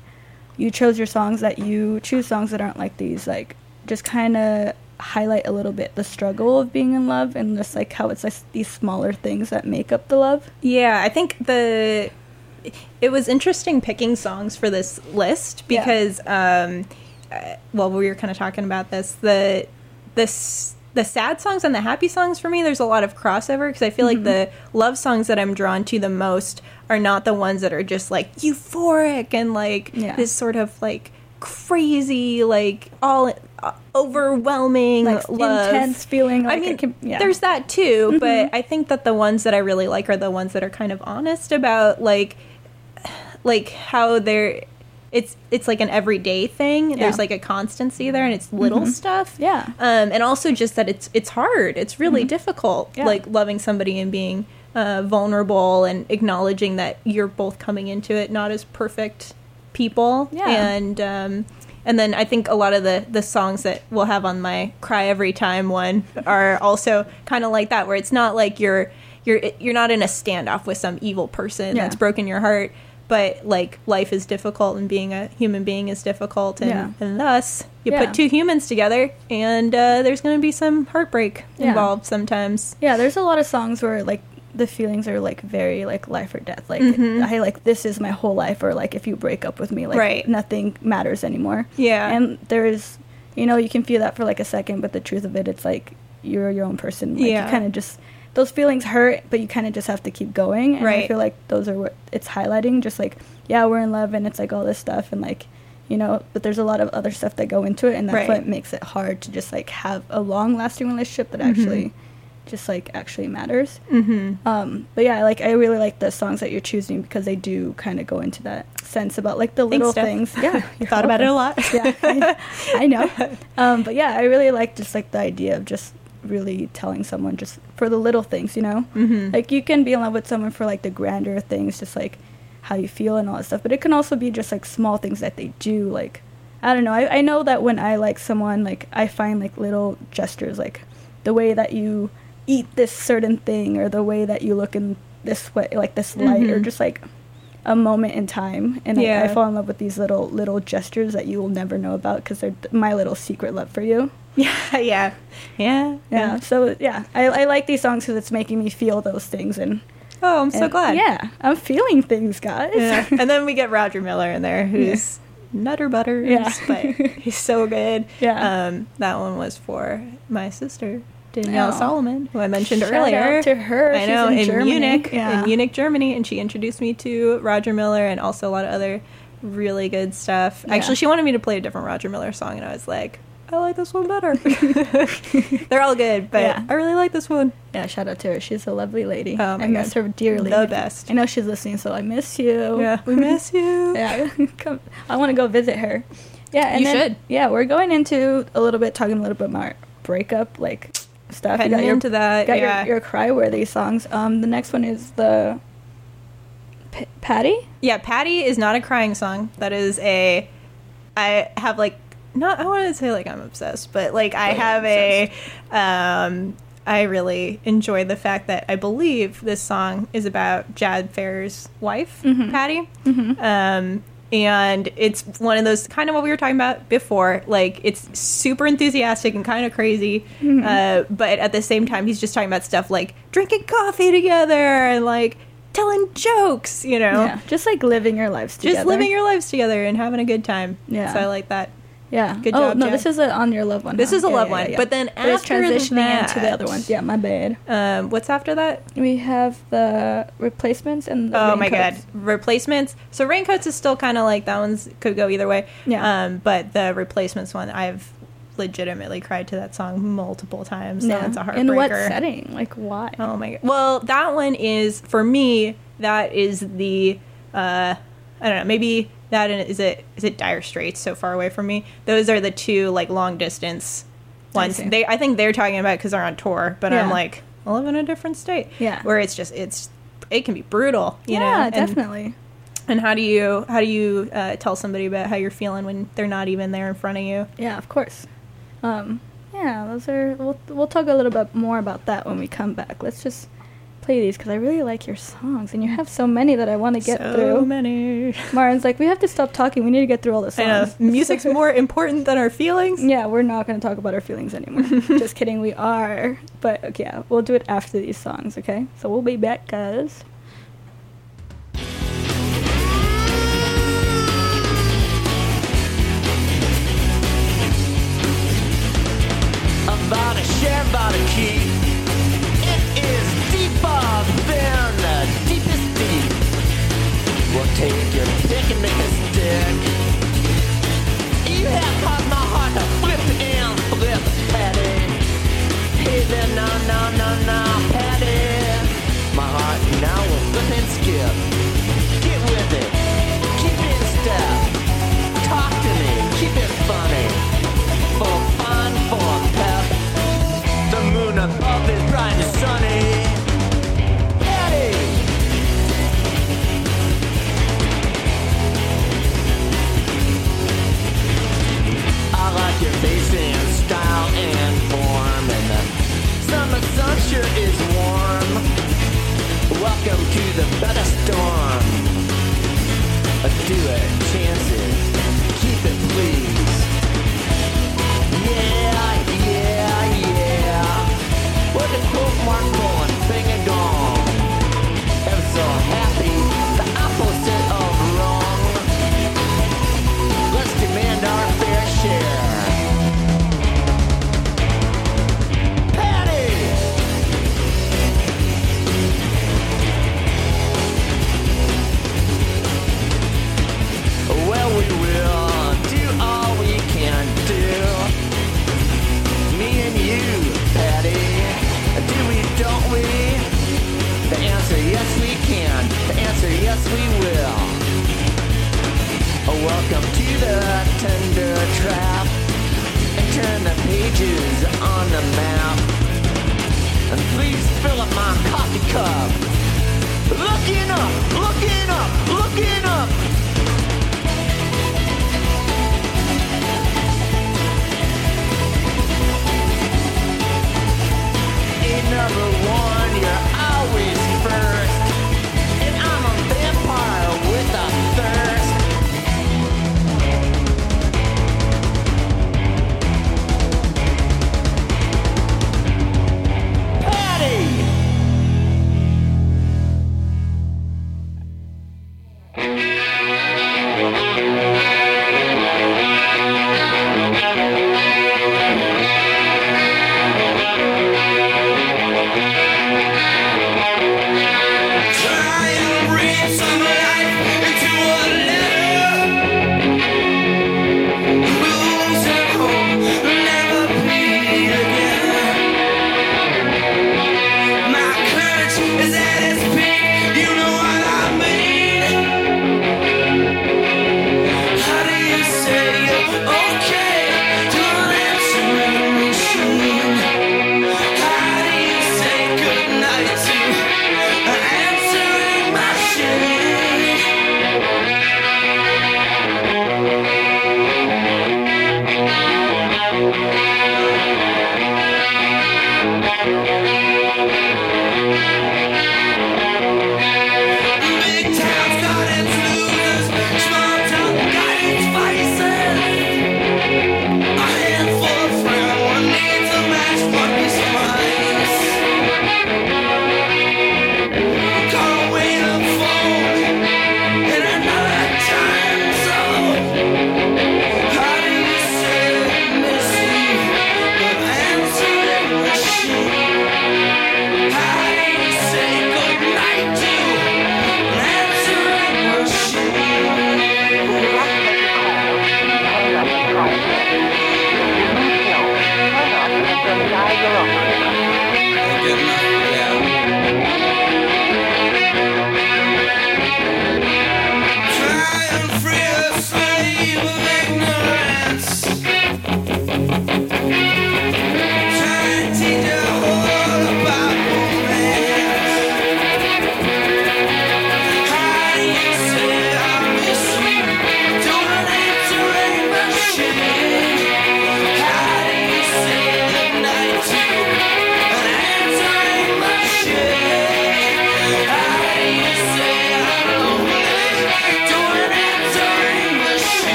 you chose your songs that you choose songs that aren't like these like just kind of highlight a little bit the struggle of being in love and just like how it's like these smaller things that make up the love Yeah, I think the it was interesting picking songs for this list Yeah. because um uh, well we were kind of talking about this the this the sad songs and the happy songs for me there's a lot of crossover because I feel like the love songs that I'm drawn to the most are not the ones that are just like euphoric and like Yeah. this sort of like crazy like all uh, overwhelming like love intense feeling like I mean, can, yeah. there's that too, but I think that the ones that I really like are the ones that are kind of honest about like, like how they're. It's it's like an everyday thing. There's Yeah. Mm-hmm. like a constancy there, and it's little stuff. Yeah. Um, and also just that it's it's hard. It's really difficult. Mm-hmm. Yeah. Like loving somebody and being uh, vulnerable and acknowledging that you're both coming into it not as perfect people. Yeah. And um, and then I think a lot of the the songs that we'll have on my cry every time one are also kind of like that, where it's not like you're you're you're not in a standoff with some evil person Yeah. that's broken your heart. But like life is difficult and being a human being is difficult, and, Yeah. and thus you Yeah. put two humans together, and uh, there's going to be some heartbreak involved sometimes. yeah there's a lot of songs where like the feelings are like very like life or death like Mhm. i like this is my whole life or like if you break up with me like Right. nothing matters anymore Yeah. and there's you know you can feel that for like a second but the truth of it it's like you're your own person like Yeah. you kind of just those feelings hurt but you kind of just have to keep going and i feel like those are what it's highlighting just like yeah we're in love and it's like all this stuff and like you know but there's a lot of other stuff that go into it and that's Right. what makes it hard to just like have a long lasting relationship that Mhm. actually just like actually matters Mm-hmm. um, but yeah, like I really like the songs that you're choosing because they do kind of go into that sense about like the little Steph. things. Yeah, you're Thought about it a lot. yeah, I, I know. Um, but yeah, I really like just like the idea of just really telling someone just for the little things, you know. Mhm. Like you can be in love with someone for like the grander things, just like how you feel and all that stuff. But it can also be just like small things that they do. Like I don't know. I, I know that when I like someone, like I find like little gestures, like the way that you eat this certain thing, or the way that you look in this way, like this light, or Mhm. just like a moment in time. And I, I fall in love with these little little gestures that you will never know about because they're th- my little secret love for you. Yeah, yeah, yeah, Yeah. So yeah, I, I like these songs because it's making me feel those things and Oh, I'm so glad. Yeah, I'm feeling things, guys. Yeah. and then we get Roger Miller in there, who's nutter butters, Yeah. but he's so good. Yeah. Um, that one was for my sister Danielle Oh. Salomon, who I mentioned Shout earlier. out to her. I She's know in in, Germany. Munich, Yeah. in Munich, Germany, and she introduced me to Roger Miller and also a lot of other really good stuff. Yeah. Actually, she wanted me to play a different Roger Miller song, and I was like. I like this one better. They're all good, but Yeah. I really like this one. Yeah, shout out to her. She's a lovely lady. Oh I miss God. her dearly. The best. I know she's listening, so I miss you. Yeah, we miss you. yeah, come. I want to go visit her. Yeah, and You then- should. Yeah, we're going into a little bit, talking a little bit more breakup like stuff. Heading into that, got yeah. your, your cry worthy songs. Um, the next one is the P- Patty. Yeah, Patty is not a crying song. That is a. I have like not. I want to say like I'm obsessed, but like I have a. Um, I really enjoy the fact that I believe this song is about Jad Fair's wife, Mm-hmm. Patty. Um, and it's one of those kind of what we were talking about before. Like it's super enthusiastic and kind of crazy, Mm-hmm. uh, but at the same time, he's just talking about stuff like drinking coffee together and like telling jokes. You know, Yeah, just like living your lives together. just living your lives together and having a good time. Yeah. So I like that. Yeah. Good oh, job, no, this is a on your loved one. This huh? is a Yeah, love yeah, one. yeah. But then But after transitioning into the other ones. Yeah, my bad. Um, what's after that? We have the replacements and the Oh my god, replacements. So raincoats is still kind of like that one's could go either way. Yeah. Um, but the replacements one, I've legitimately cried to that song multiple times. So Yeah. it's a heartbreaker. In what setting? Like why? Oh my god. Well, that one is for me. That is the uh, I don't know. Maybe that and is it is it Dire Straits? So far away from me. Those are the two like long distance ones. see. They I think they're talking about because they're on tour. But I'm like, I live in a different state. Yeah. Where it's just it's it can be brutal. You yeah, know. And- definitely. And how do you how do you uh, tell somebody about how you're feeling when they're not even there in front of you? Yeah, of course. Um, yeah, those are. We'll we'll talk a little bit more about that when we come back. Let's just play these because I really like your songs, and you have so many that I want to get so through. So many. Martin's like, we have to stop talking. We need to get through all the I know songs. music's more important than our feelings. Yeah, we're not going to talk about our feelings anymore. Just kidding, we are. But okay, yeah, we'll do it after these songs, okay? So we'll be back, guys. about a share, about a key. Deeper than the deepest deep. We'll take your pick and make a stick. You have caused my heart to flip and flip, Patty. Hey there, no, no, no, no, Patty. My heart now will flip and skip. Welcome to the better storm. Do it, the tender trap. And turn the pages on the map. And please fill up my coffee cup. Looking up, looking up, looking up.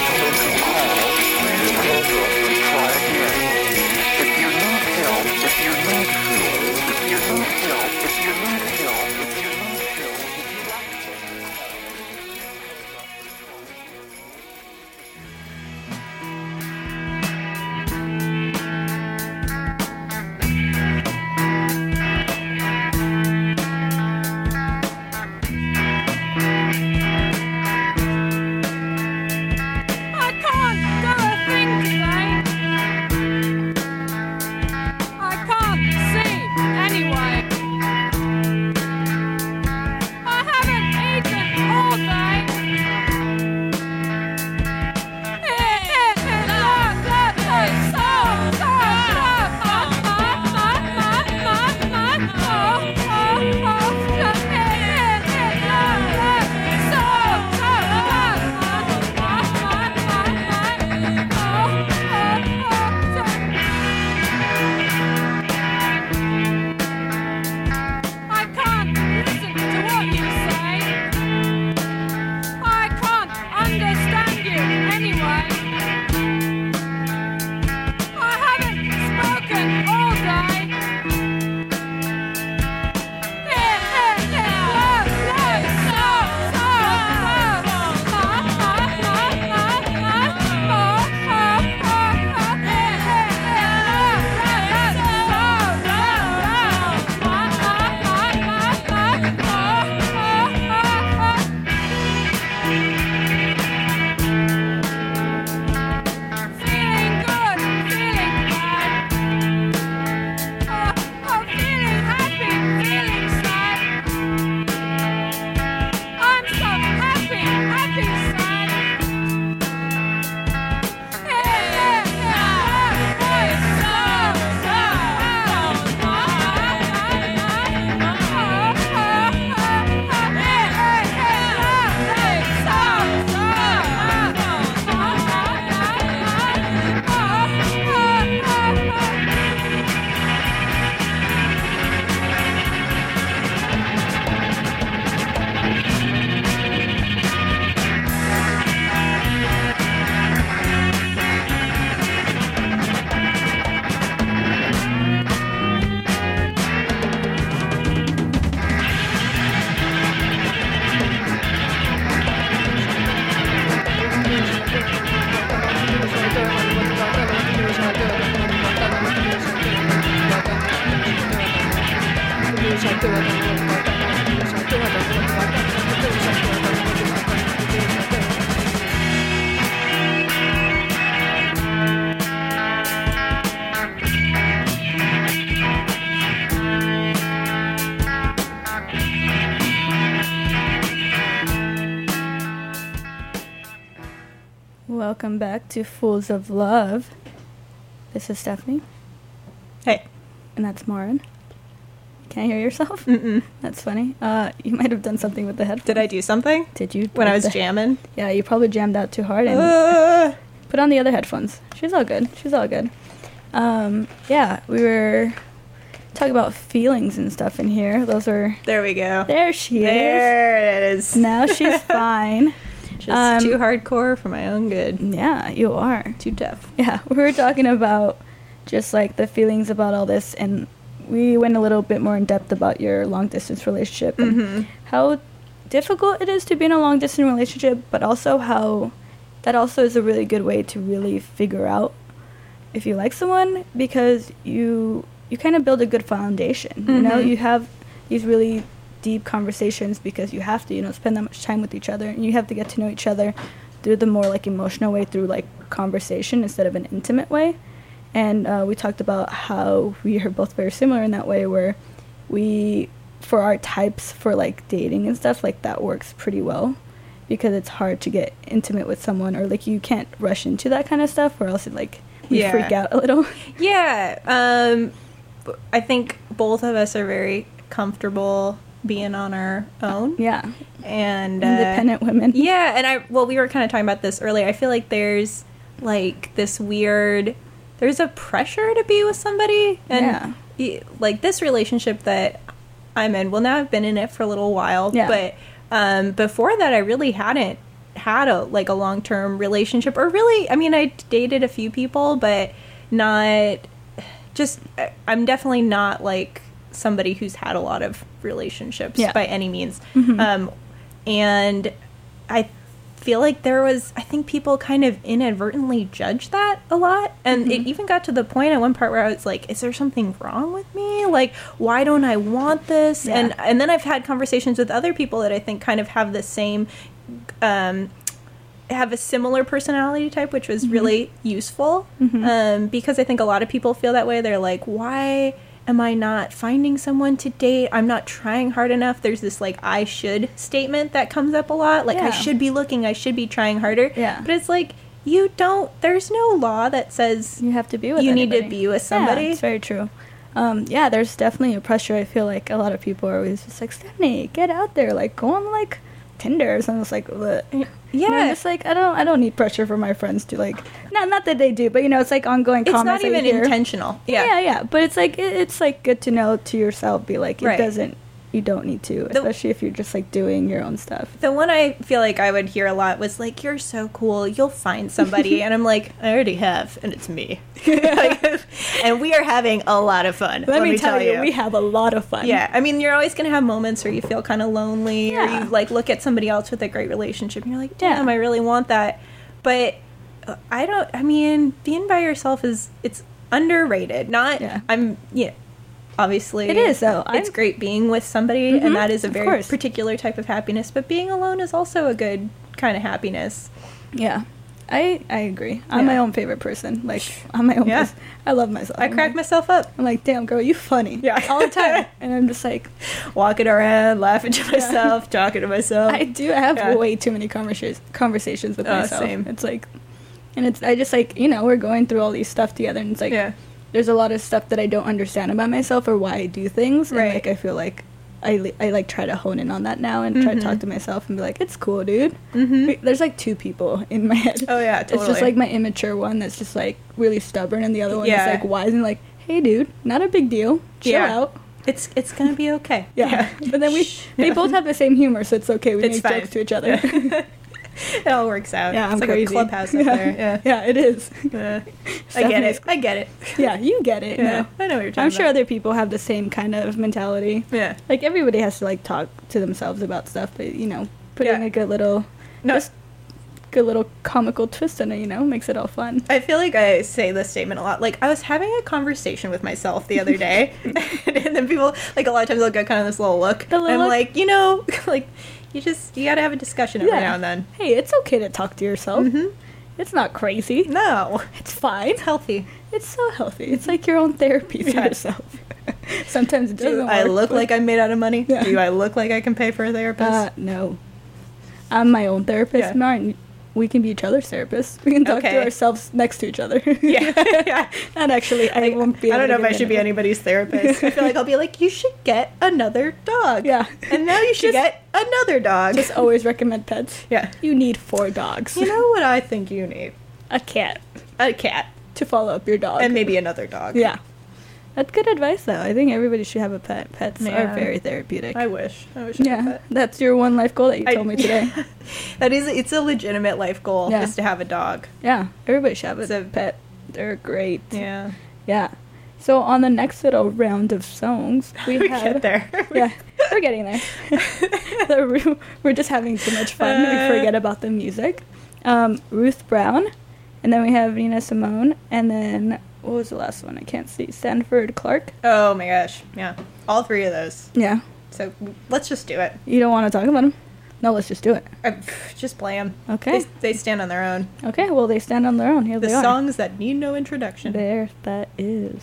If you'd Welcome back to Fools of Love. This is Stephanie, Hey. and that's Maren. Can't hear yourself? Mm-mm. That's funny. Uh, you might have done something with the headphones. Did I do something? Did you? When I was jamming? Yeah, you probably jammed out too hard and Uh, put on the other headphones. She's all good. She's all good. Um, yeah, we were talking about feelings and stuff in here. Those were. there we go. There she is. There it is. Now she's fine. Just Um, too hardcore for my own good. Yeah, you are. Too tough. Yeah, we were talking about just like the feelings about all this, and we went a little bit more in depth about your long distance relationship and Mhm. how difficult it is to be in a long distance relationship, but also how that also is a really good way to really figure out if you like someone because you you kind of build a good foundation. You know, Mhm. you have these really deep conversations because you have to, you know, spend that much time with each other and you have to get to know each other through the more like emotional way through like conversation instead of an intimate way. And uh, we talked about how we are both very similar in that way where we for our types for like dating and stuff like that works pretty well because it's hard to get intimate with someone or like you can't rush into that kind of stuff or else it like we Yeah. freak out a little. Yeah, um, I think both of us are very comfortable being on our own. yeah. and uh, Independent women. Yeah, and I well, we were kind of talking about this earlier. I feel like there's like this weird, there's a pressure to be with somebody, and Yeah. like this relationship that I'm in. Well, now I've been in it for a little while, Yeah. but um, before that, I really hadn't had a like a long term relationship, or really, I mean, I dated a few people, but not just. I'm definitely not like somebody who's had a lot of relationships Yeah. by any means. Um, and I feel like there was I think people kind of inadvertently judge that a lot and Mm-hmm. it even got to the point at one part where I was like is there something wrong with me like why don't I want this Yeah. and and then I've had conversations with other people that I think kind of have the same um have a similar personality type which Mm-hmm. was really useful um because I think a lot of people feel that way they're like why am I not finding someone to date? I'm not trying hard enough. There's this like I should statement that comes up a lot. Like I should be looking, I should be trying harder. Yeah. But it's like you don't there's no law that says You have to be with You need to be with somebody. Yeah, it's very true. Um, yeah, there's definitely a pressure. I feel like a lot of people are always just like, Stephanie, get out there, like go on like Tinder or something. It's like, Ugh. Yeah. Just like, I don't, I don't need pressure from my friends to like, not, not that they do, but you know, it's like ongoing it's comments. not even intentional. Yeah. Yeah. yeah, But it's like, it, it's like good to know to yourself. Be like, it Right. doesn't, you don't need to, The- especially if you're just like doing your own stuff. The one I feel like I would hear a lot was like, "You're so cool, you'll find somebody," and I'm like, "I already have, and it's me." Like, and we are having a lot of fun. Let, me tell, you, we have a lot of fun. Yeah, I mean, you're always gonna have moments where you feel kind of lonely, or you like look at somebody else with a great relationship, and you're like, Yeah. "Damn, I really want that." But uh, I don't. I mean, being by yourself is it's underrated. Not. Yeah. I'm. Yeah. Obviously, It is, though. It's I'm- great being with somebody, Mhm, and that is a very particular type of happiness. But being alone is also a good kind of happiness. Yeah. I, I agree. I'm my own favorite person. Like I'm my own. Yeah. person. I love myself. I I'm crack like, myself up, I'm like, damn girl, you funny. Yeah. all the time. and I'm just like, walking around, laughing to myself, talking to myself. I do have Yeah. way too many conversations conversations with Oh, myself. same. It's like, and it's I just like you know we're going through all these stuff together, and it's like yeah, there's a lot of stuff that I don't understand about myself or why I do things. And Right. like I feel like I, I like try to hone in on that now and try to talk to myself and be like, it's cool, dude. Mhm. There's like two people in my head. Oh, yeah, totally. It's just like my immature one that's just like really stubborn, and the other one Yeah. is like wise and like, hey, dude, not a big deal. Chill Yeah. out. it's it's gonna be okay. Yeah. but then we they both have the same humor, so it's okay. We It's make fine. jokes to each other. it all works out. Yeah, it's I'm like crazy. a clubhouse yeah. up there. Yeah. yeah, it is. Uh, I get it. I get it. Yeah, you get it. Yeah, no. I know what you're talking I'm sure other people have the same kind of mentality. Yeah. Like everybody has to like talk to themselves about stuff, but you know, putting Yeah. a good little, No. just good little comical twist in it, you know, makes it all fun. I feel like I say this statement a lot. Like I was having a conversation with myself the other day, and then people like a lot of times they'll get kind of this little look. The little I'm look? like, you know, like you just you got to have a discussion every now and then. Hey, it's okay to talk to yourself. Mhm. It's not crazy. No, It's fine. it's healthy. It's so healthy. It's like your own therapy for Yeah. yourself. Sometimes it Do doesn't. I work, look but- like I'm made out of money? Yeah. Do I look like I can pay for a therapist? Uh, no. I'm my own therapist. Yeah. We can be each other's therapists. We can talk Okay. to ourselves next to each other. yeah, yeah. and actually, I Like, won't be. I don't know if I should be anybody's therapist. I feel like I'll be like, you should get another dog. Yeah. And now you should Just- get another dog. Just always recommend pets. yeah. You need four dogs. You know what I think you need? a cat A cat. to follow up your dog. And maybe another dog. yeah. That's good advice, though. I think everybody should have a pet. Pets Yeah. are very therapeutic. I wish. I wish I had a yeah, pet. that's your one life goal that you I- told me today. that is it's a legitimate life goal Yeah. is to have a dog. yeah, everybody should have a So- pet. They're great. Yeah. Yeah. So on the next little round of songs, we, We have get there. yeah, we're getting there. The we're just having too much fun. Uh. we forget about the music. Um, Ruth Brown, and then we have Nina Simone, and then what was the last one? I can't see. Sanford Clark. Oh my gosh. Yeah. All three of those. Yeah. So let's just do it. You don't want to talk about them? No, let's just do it. Uh, just play them. Okay. They, they, stand on their own. Okay, well, they stand on their own. Here the they are. The songs that need no introduction. There, that is.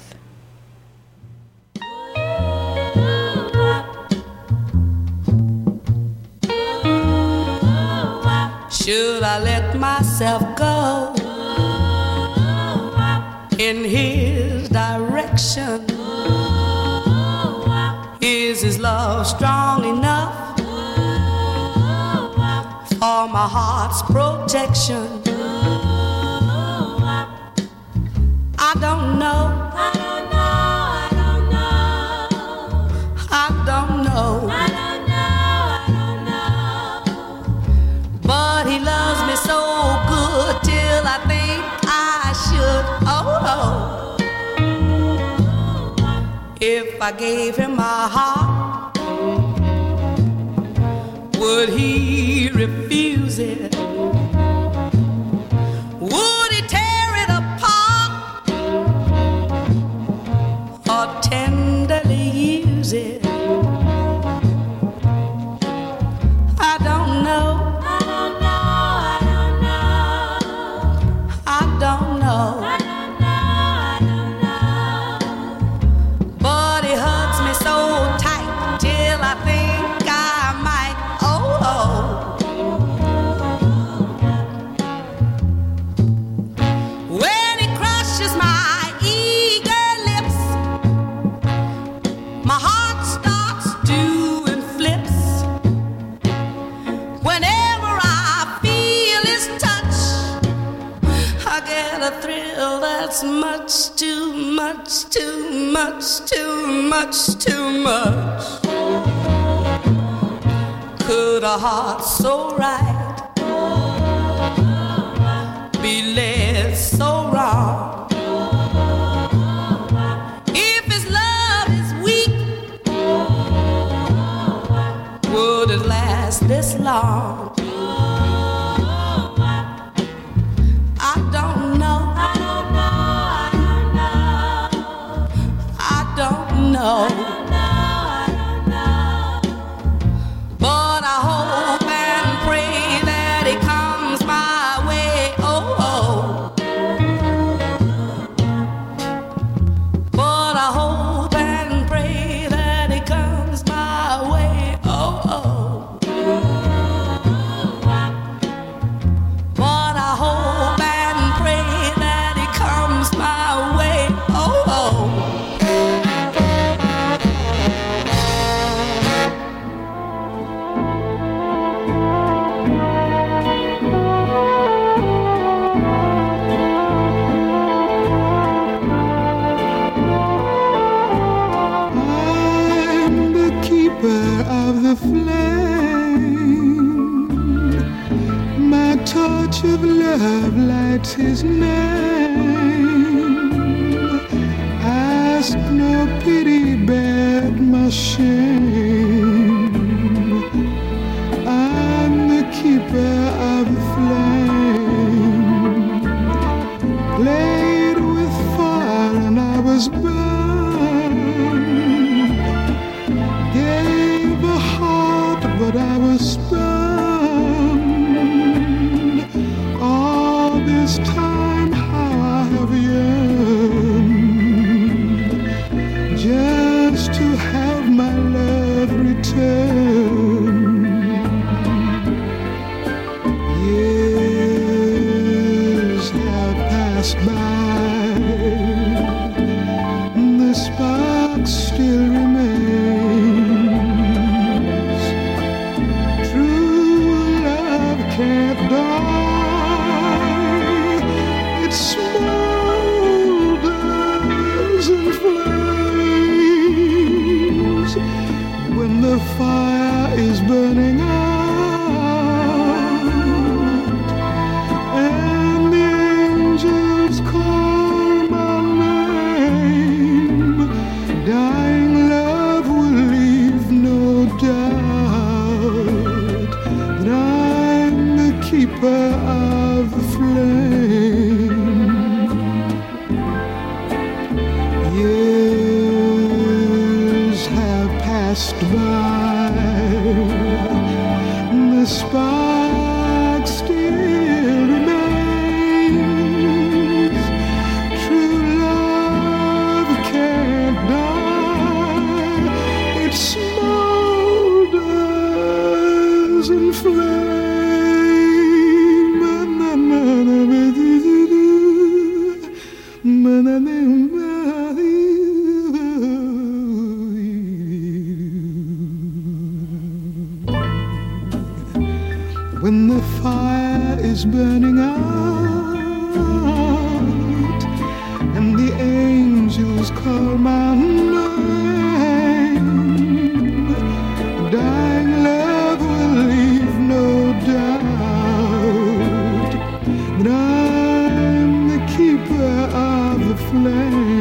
Should I let myself go? in his direction. Ooh, wow. Is his love strong enough Ooh, wow. for my heart's protection? Ooh, wow. I don't know. I don't If I gave him my heart, would he refuse it? too much, too much, too much. Could a heart so right? Of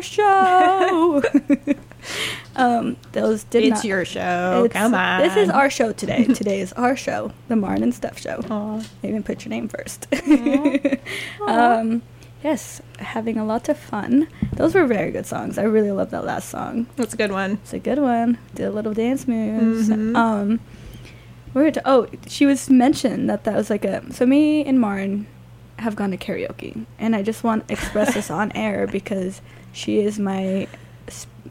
our show. um, those did it's not. your show. It's- Come on. This is our show today. today is our show, the Maren and Steph show. Aw. Even put your name first. um, yes, having a lot of fun. Those were very good songs. I really love that last song. That's a good one. It's a good one. Did a little dance moves. Mhm. Um, we were to, oh, she was mentioned that that was like a so me and Maren have gone to karaoke, and I just want to express this on air because she is my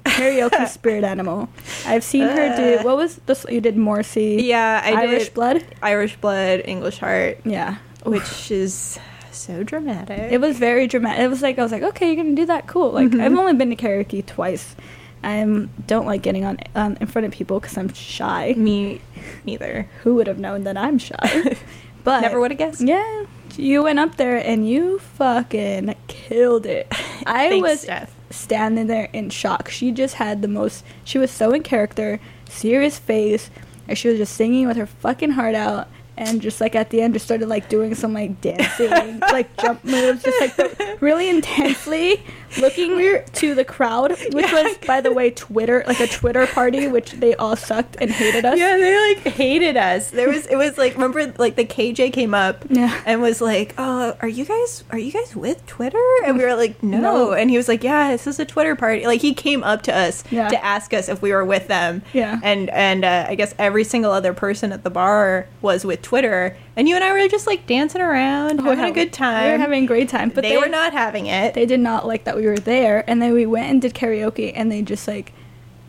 karaoke spirit animal. I've seen her do what was this? You did Morrissey, Yeah, I Irish did Blood, Irish Blood, English Heart, yeah. which is so dramatic. It was very dramatic. It was like I was like, okay, you're gonna do that, cool. Like Mhm. I've only been to karaoke twice. I don't like getting on um, in front of people because I'm shy. me neither. Who would have known that I'm shy? but Never would have guessed. Yeah, you went up there and you fucking killed it. I Thanks, was Steph. standing there in shock. She just had the most. She was so in character, serious face, and she was just singing with her fucking heart out. And just like at the end, just started like doing some like dancing, like jump moves, just like really intensely. Looking to the crowd, which was, by the way, Twitter, like a Twitter party, which they all sucked and hated us. Yeah, they like hated us. There was it was like remember like the KJ came up Yeah. and was like, "Oh, are you guys are you guys with Twitter?" And we were like, "No." No. And he was like, "Yeah, this is a Twitter party." Like he came up to us Yeah. to ask us if we were with them. Yeah. And and uh, I guess every single other person at the bar was with Twitter, and you and I were just like dancing around, having a good time. We were having a great time, but they, were not having it. They did not like that we were there, and then we went and did karaoke, and they just like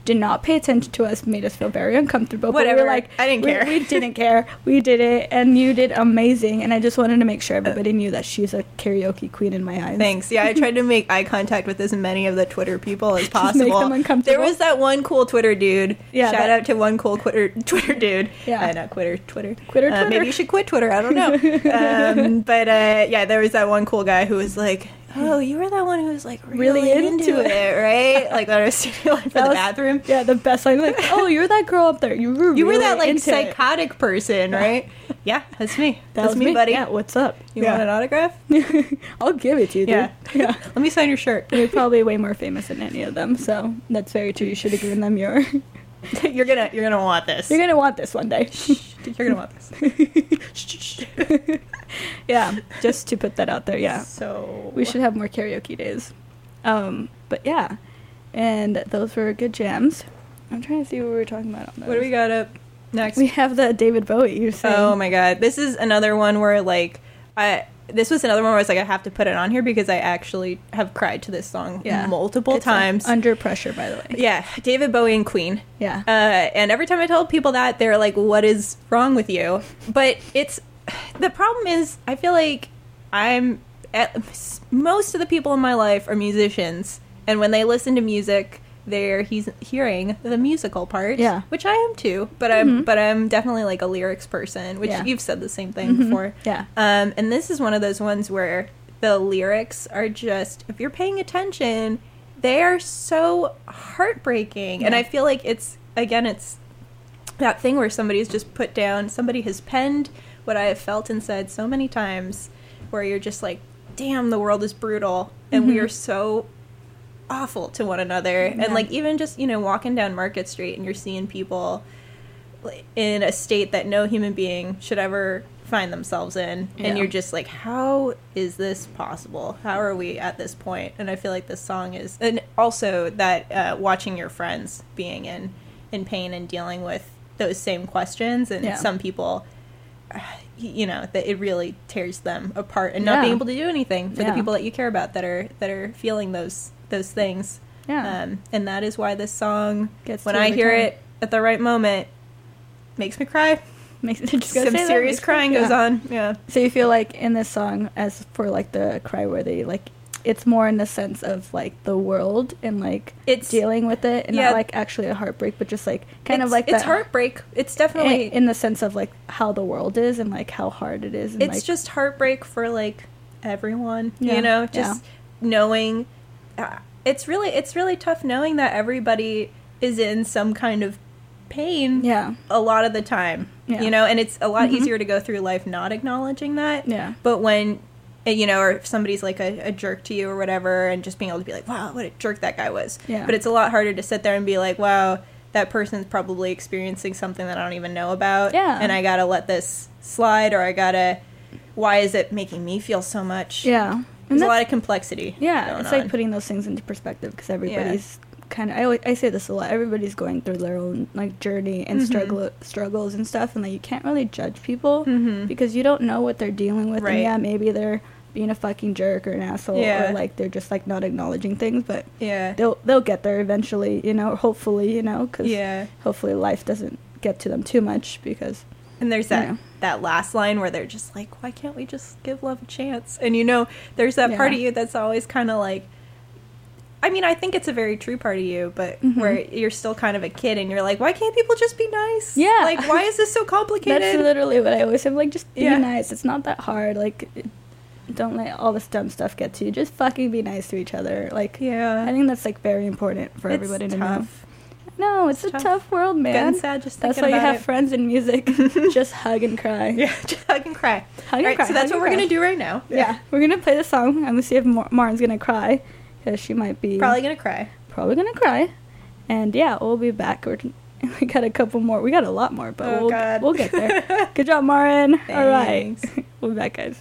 did not pay attention to us, made us feel very uncomfortable. But we Whatever. were like, I didn't care. We didn't care. We did it, and you did amazing. And I just wanted to make sure everybody knew that she's a karaoke queen in my eyes. Thanks. Yeah, I tried to make eye contact with as many of the Twitter people as make possible. them uncomfortable. There was that one cool Twitter dude. Yeah, Shout that- out to one cool Twitter Twitter dude. Yeah. Uh, not Twitter. Twitter. Quitter, Uh, Twitter. maybe you should quit Twitter. I don't know. um, but uh, yeah, there was that one cool guy who was like, "Oh, you were that one who was like really, Really into, into it, right? Like that was for That the was- bathroom." Yeah, the best line. Like, oh, you're that girl up there. You were. You were that like into it." psychotic person, right? yeah, that's me. That that's was me, buddy. Yeah, what's up? You yeah. want an autograph? I'll give it to you, dude. Yeah. yeah. Let me sign your shirt. You're probably way more famous than any of them, so that's very true. You should have given them your. you're gonna you're gonna want this. You're gonna want this one day. You're gonna want this. yeah, just to put that out there. Yeah, So we should have more karaoke days. Um, but yeah, and those were good jams. I'm trying to see what we were talking about on those. What do we got up next? We have the David Bowie. You're saying. Oh my god, this is another one where like I. This was another one where I was like, I have to put it on here because I actually have cried to this song Yeah. multiple It's, times. under pressure, by the way. yeah, David Bowie and Queen. Yeah. Uh, and every time I tell people that, they're like, "What is wrong with you?" But it's the problem is, I feel like I'm at, most of the people in my life are musicians, and when they listen to music, they're he's hearing the musical part, Yeah. Mm-hmm. which I am too. But I'm but I'm definitely like a lyrics person, which Yeah. you've said the same thing before. Yeah. Um, and this is one of those ones where the lyrics are just, if you're paying attention, they are so heartbreaking. And I feel like it's, again, it's that thing where somebody's just put down, somebody has penned what I have felt inside so many times, where you're just like, damn, the world is brutal. And we Mhm. are so awful to one another. Yeah. And like, even just, you know, walking down Market Street and you're seeing people in a state that no human being should ever find themselves in Yeah. and you're just like how is this possible how are we at this point and i feel like this song is and also that uh, watching your friends being in in pain and dealing with those same questions and Yeah. some people you know that it really tears them apart and not Yeah. being able to do anything for the people that you care about that are that are feeling those those things Yeah. um, and that is why this song Gets when i hear time. it at the right moment makes me cry Makes it just some that, serious makes- crying goes on yeah So you feel like in this song, as for like the cry worthy, like it's more in the sense of like the world and like It's- dealing with it, and yeah. not like actually a heartbreak, but just like kind of like it's that- heartbreak it's definitely in the sense of like how the world is and like how hard it is. And, it's like, just heartbreak for like everyone Yeah, you know yeah. just knowing uh, it's really it's really tough knowing that everybody is in some kind of pain yeah, a lot of the time Yeah. you know and it's a lot Mhm. easier to go through life not acknowledging that yeah, but when uh, you know or if somebody's like a, a jerk to you or whatever and just being able to be like wow what a jerk that guy was Yeah. but it's a lot harder to sit there and be like wow that person's probably experiencing something that i don't even know about Yeah. and i gotta let this slide or i gotta why is it making me feel so much yeah. There's a lot of complexity Yeah, it's on. like putting those things into perspective because everybody's kind of. I always, I say this a lot. Everybody's going through their own like journey and Mhm. struggle struggles and stuff, and like you can't really judge people Mhm. because you don't know what they're dealing with. Right. And yeah, maybe they're being a fucking jerk or an asshole, Yeah. or like they're just like not acknowledging things, but yeah they'll they'll get there eventually. You know, hopefully, you know, because yeah hopefully life doesn't get to them too much because And there's that Yeah. That last line where they're just like, "Why can't we just give love a chance?" And you know, there's that part of you that's always kind of like. I mean, I think it's a very true part of you, but Mhm. where you're still kind of a kid and you're like, "Why can't people just be nice?" Yeah. Like, why is this so complicated? that's literally what I always say. Like, just be Yeah. nice. It's not that hard. Like, don't let all this dumb stuff get to you. Just fucking be nice to each other. Like, yeah. I think that's like very important for It's everybody to know. No, it's, It's a tough. tough, world, man. Sad just That's why you have it. friends in music. just hug and cry. Yeah, just hug and cry. Hug and right, cry, so that's what we're cry. gonna do right now. Yeah, we're gonna play the song. I'm gonna see if Mar- Maren's gonna cry, because she might be Probably gonna cry. probably gonna cry. And yeah, we'll be back. We're, we got a couple more. We got a lot more, but Oh, we'll God. we'll get there. Good job, Maren. All right, we'll be back, guys.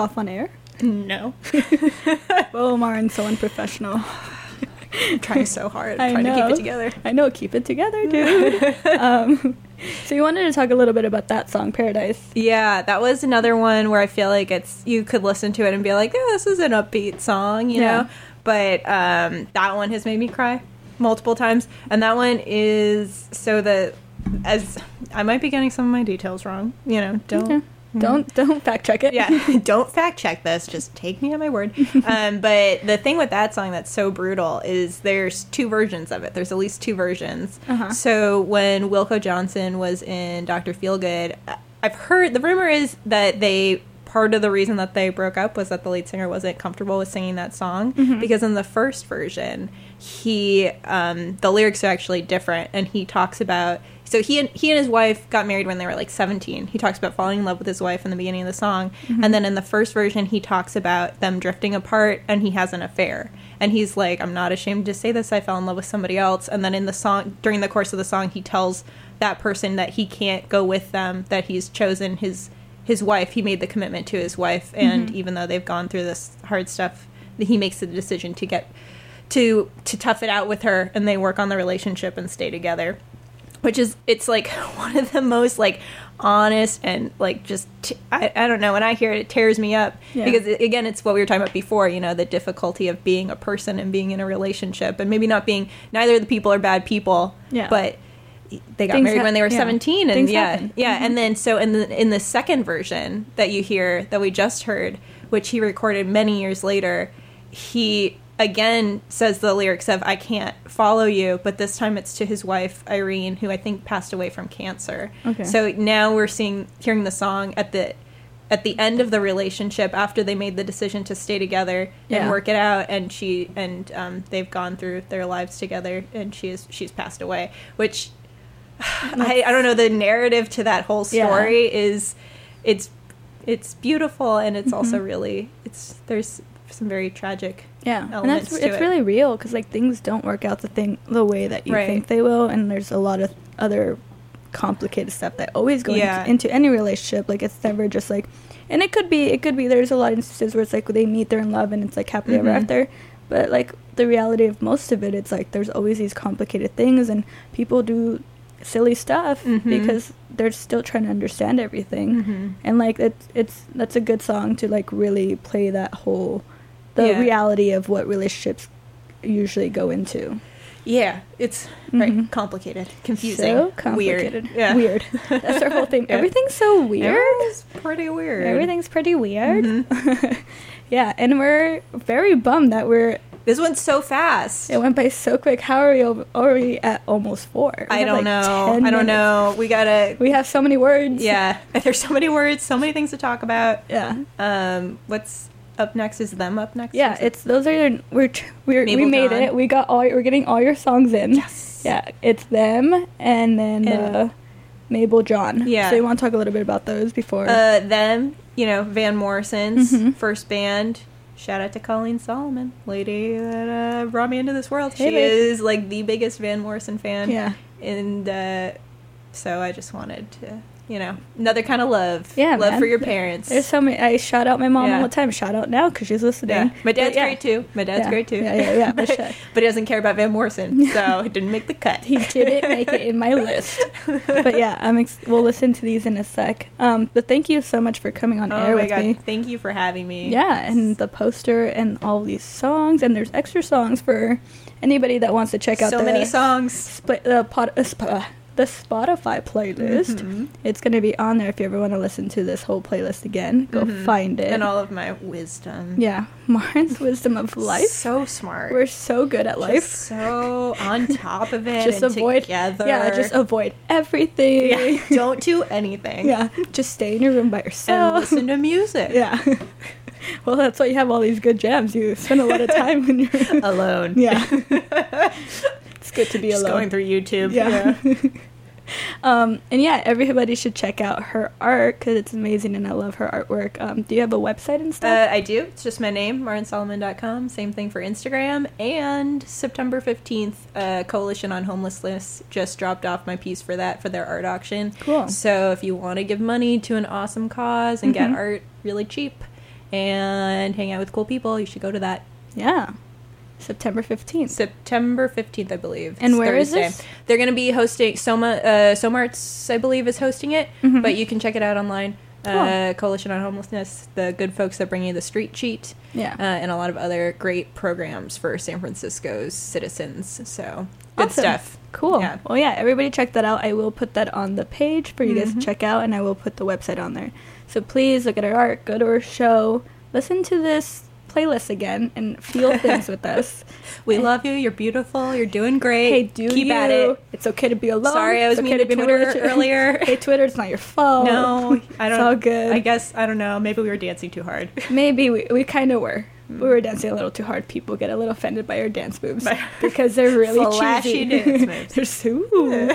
Cough on air? No. Oh, Maren's so unprofessional. I'm trying so hard. I trying to keep know. it together. I know, keep it together, dude. um, so you wanted to talk a little bit about that song, Paradise. Yeah, that was another one where I feel like it's you could listen to it and be like, "Yeah, this is an upbeat song," you Yeah. know. But um, that one has made me cry multiple times, and that one is so the as I might be getting some of my details wrong. You know, don't. Okay. Don't don't fact check it. Yeah, don't fact check this. Just take me at my word. Um, but the thing with that song that's so brutal is there's two versions of it. There's at least two versions. Uh-huh. So when Wilko Johnson was in Doctor Feelgood, I've heard the rumor is that they part of the reason that they broke up was that the lead singer wasn't comfortable with singing that song because in the first version he um, the lyrics are actually different and he talks about so he and he and his wife got married when they were like 17 he talks about falling in love with his wife in the beginning of the song. Mm-hmm. And then in the first version he talks about them drifting apart and he has an affair. And he's like i'm not ashamed to say this. I fell in love with somebody else. And then in the song during the course of the song he tells that person that he can't go with them that he's chosen his his wife. He made the commitment to his wife. Mm-hmm. And even though they've gone through this hard stuff he makes the decision to get to to tough it out with her and they work on the relationship and stay together which is it's like one of the most like honest and like just t- I, I don't know when i hear it it tears me up Yeah. because again it's what we were talking about before you know the difficulty of being a person and being in a relationship and maybe not being neither of the people are bad people Yeah. but they got Things married hap- when they were yeah. 17 and Things yeah happen. Mm-hmm. yeah and then so in the in the second version that you hear that we just heard which he recorded many years later he again says the lyrics of i can't follow you but this time it's to his wife irene who i think passed away from cancer Okay. so now we're seeing hearing the song at the at the end of the relationship after they made the decision to stay together Yeah. and work it out and she and um, they've gone through their lives together and she is she's passed away which I, I don't know the narrative to that whole Yeah. story is it's it's beautiful and it's also Mm-hmm. really it's there's some very tragic Yeah, and that's it's it. really real because like things don't work out the thing the way that you Right. think they will, and there's a lot of other complicated stuff that always go Yeah. into, into any relationship. Like it's never just like, and it could be it could be there's a lot of instances where it's like they meet, they're in love, and it's like happily ever Mhm. after. But like the reality of most of it, it's like there's always these complicated things, and people do silly stuff Mhm. because they're still trying to understand everything Mhm. and like it's it's that's a good song to like really play that whole the Yeah. reality of what relationships usually go into. Yeah it's Mhm. right complicated confusing so complicated. Weird yeah. Weird. That's our whole thing. Yeah. everything's so weird. Everything's pretty weird. Everything's pretty weird. Mhm. yeah and we're very bummed that we're this went so fast. It went by so quick. How are we already at almost four? We i don't like, know. i don't minutes. know. We gotta we have so many words. Yeah. There's so many words so many things to talk about. Yeah. Um what's up next is them up next Yeah, it's those are your- we're we're we made John. it. We got all we're getting all your songs in. Yes. Yeah, it's them and then And- uh, Mable John. Yeah. So you want to talk a little bit about those before? uh them you know van morrison's Mhm. first band shout out to colleen salomon lady that uh, brought me into this world Hey, she babe. is like the biggest van morrison fan yeah. and uh so i just wanted to you know another kind of love Yeah, love man. for your parents There's so many. I shout out my mom Yeah. all the time. Shout out now because she's listening. yeah my dad's yeah, great too my dad's great too Yeah, yeah, yeah, but shut- but he doesn't care about van morrison so he didn't make the cut He didn't make it in my list. But yeah, I'm ex- we'll listen to these in a sec. Um, but thank you so much for coming on oh air my with god me. thank you for having me Yeah, and the poster and all these songs, and there's extra songs for anybody that wants to check out so the many songs Split the pod, uh, sp- uh, the Spotify playlist. Mhm. It's gonna be on there if you ever want to listen to this whole playlist again. Go Mhm. find it. and all of my wisdom yeah, Maren's wisdom of life. so smart We're so good at Just life. so on top of it Just and avoid together Yeah, just avoid everything. yeah, don't do anything Yeah, just stay in your room by and yourself. listen to music yeah. well, that's why you have all these good jams. You spend a lot of time when you're alone Yeah. it's good to be just alone. going through youtube yeah. um, and yeah, everybody should check out her art because it's amazing and I love her artwork. Um, do you have a website and Uh, stuff? I do. It's just my name, marensalomon.com. Same thing for Instagram. And September 15th, uh, Coalition on Homelessness just dropped off my piece for that for their art auction. Cool. So if you want to give money to an awesome cause and get Mhm. art really cheap and hang out with cool people, you should go to that. yeah. September 15th. September 15th, I believe. And where is this? They're going to be hosting Soma uh, Soma Arts, I believe, is hosting it, Mhm. but you can check it out online. Uh, Coalition on Homelessness, the good folks that bring you the Street Sheet, Yeah. uh, and a lot of other great programs for San Francisco's citizens. So good Awesome. stuff. Cool. Yeah. Well, yeah, everybody check that out. I will put that on the page for you guys to Mhm. check out, and I will put the website on there. So please look at our art, go to our show, listen to this playlist again, and feel things with us. We love you. You're beautiful. You're doing great. Hey, do keep you? at it. It's okay to be alone. Sorry, I was It's mean okay to be Twitter earlier. hey, Twitter, it's not your fault. No, I don't. It's all good. I guess I don't know. Maybe we were dancing too hard. Maybe we, we kind of were. We were dancing a little too hard. People get a little offended by our dance moves because they're really Flashy cheesy. dance moves. they're so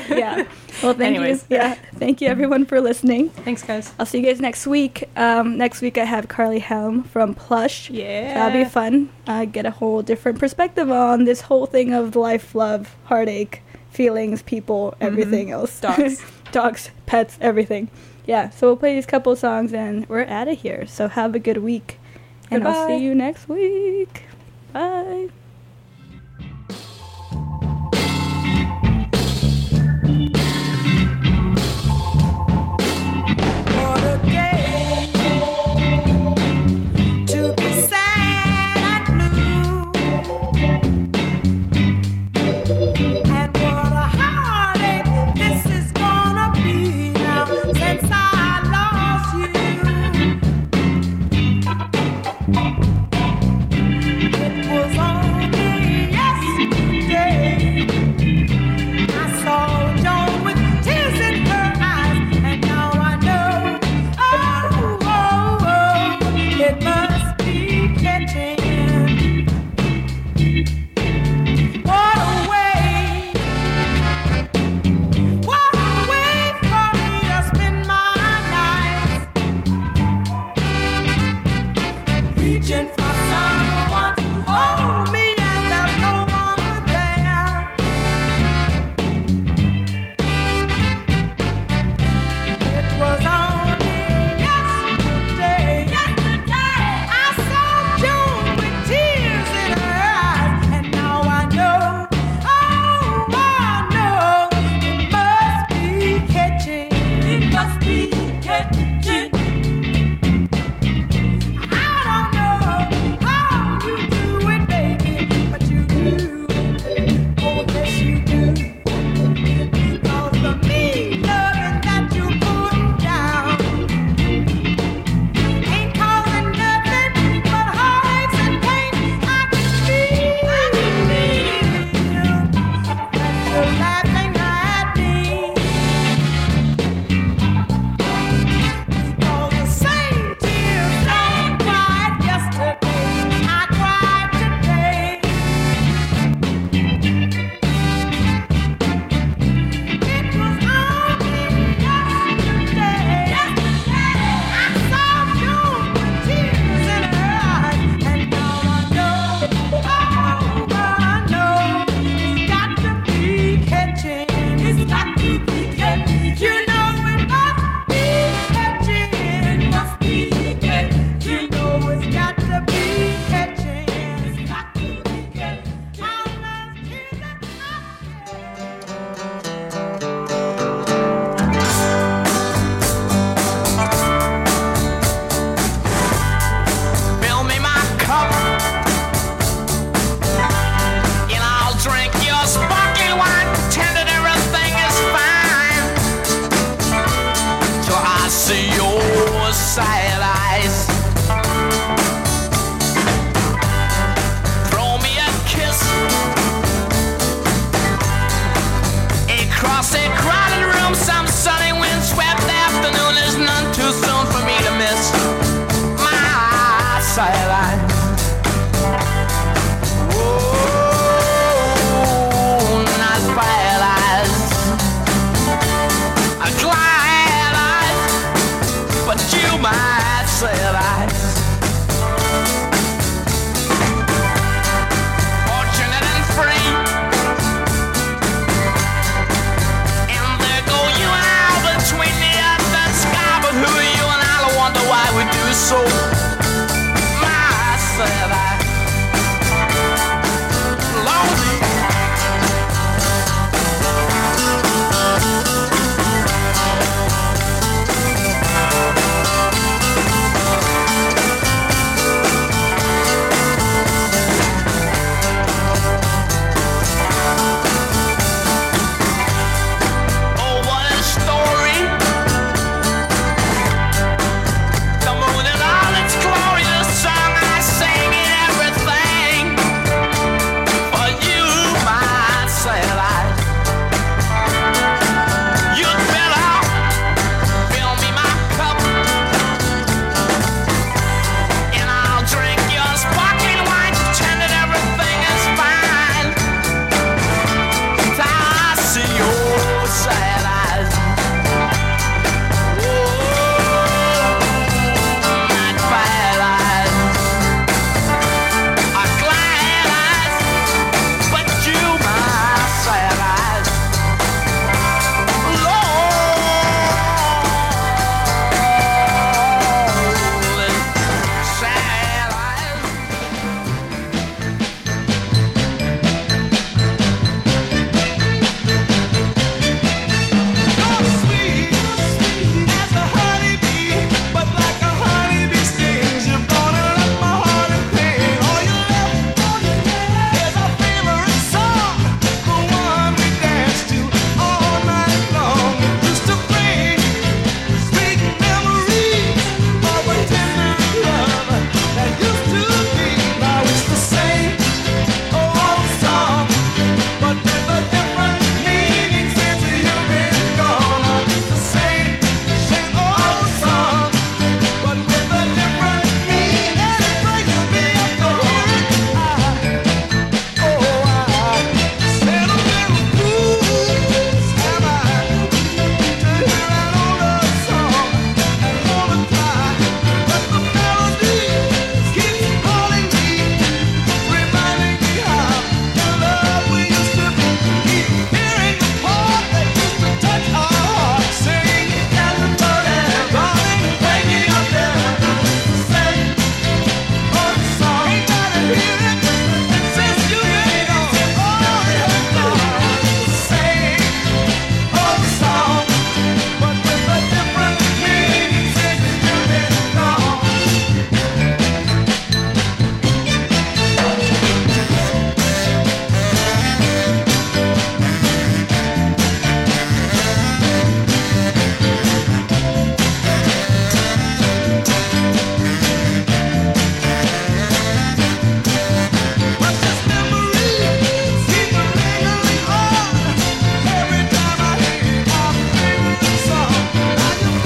yeah. Well, thank Anyways. you. Yeah, thank you everyone for listening. Thanks, guys. I'll see you guys next week. Um, next week I have Carly Helm from Plush. Yeah. That'll be fun. Uh, get a whole different perspective on this whole thing of life, love, heartache, feelings, people, everything else. Mm-hmm. Dogs. Dogs, pets, everything. Yeah, so we'll play these couple songs and we're out of here. So have a good week. And I'll see you next week. Bye.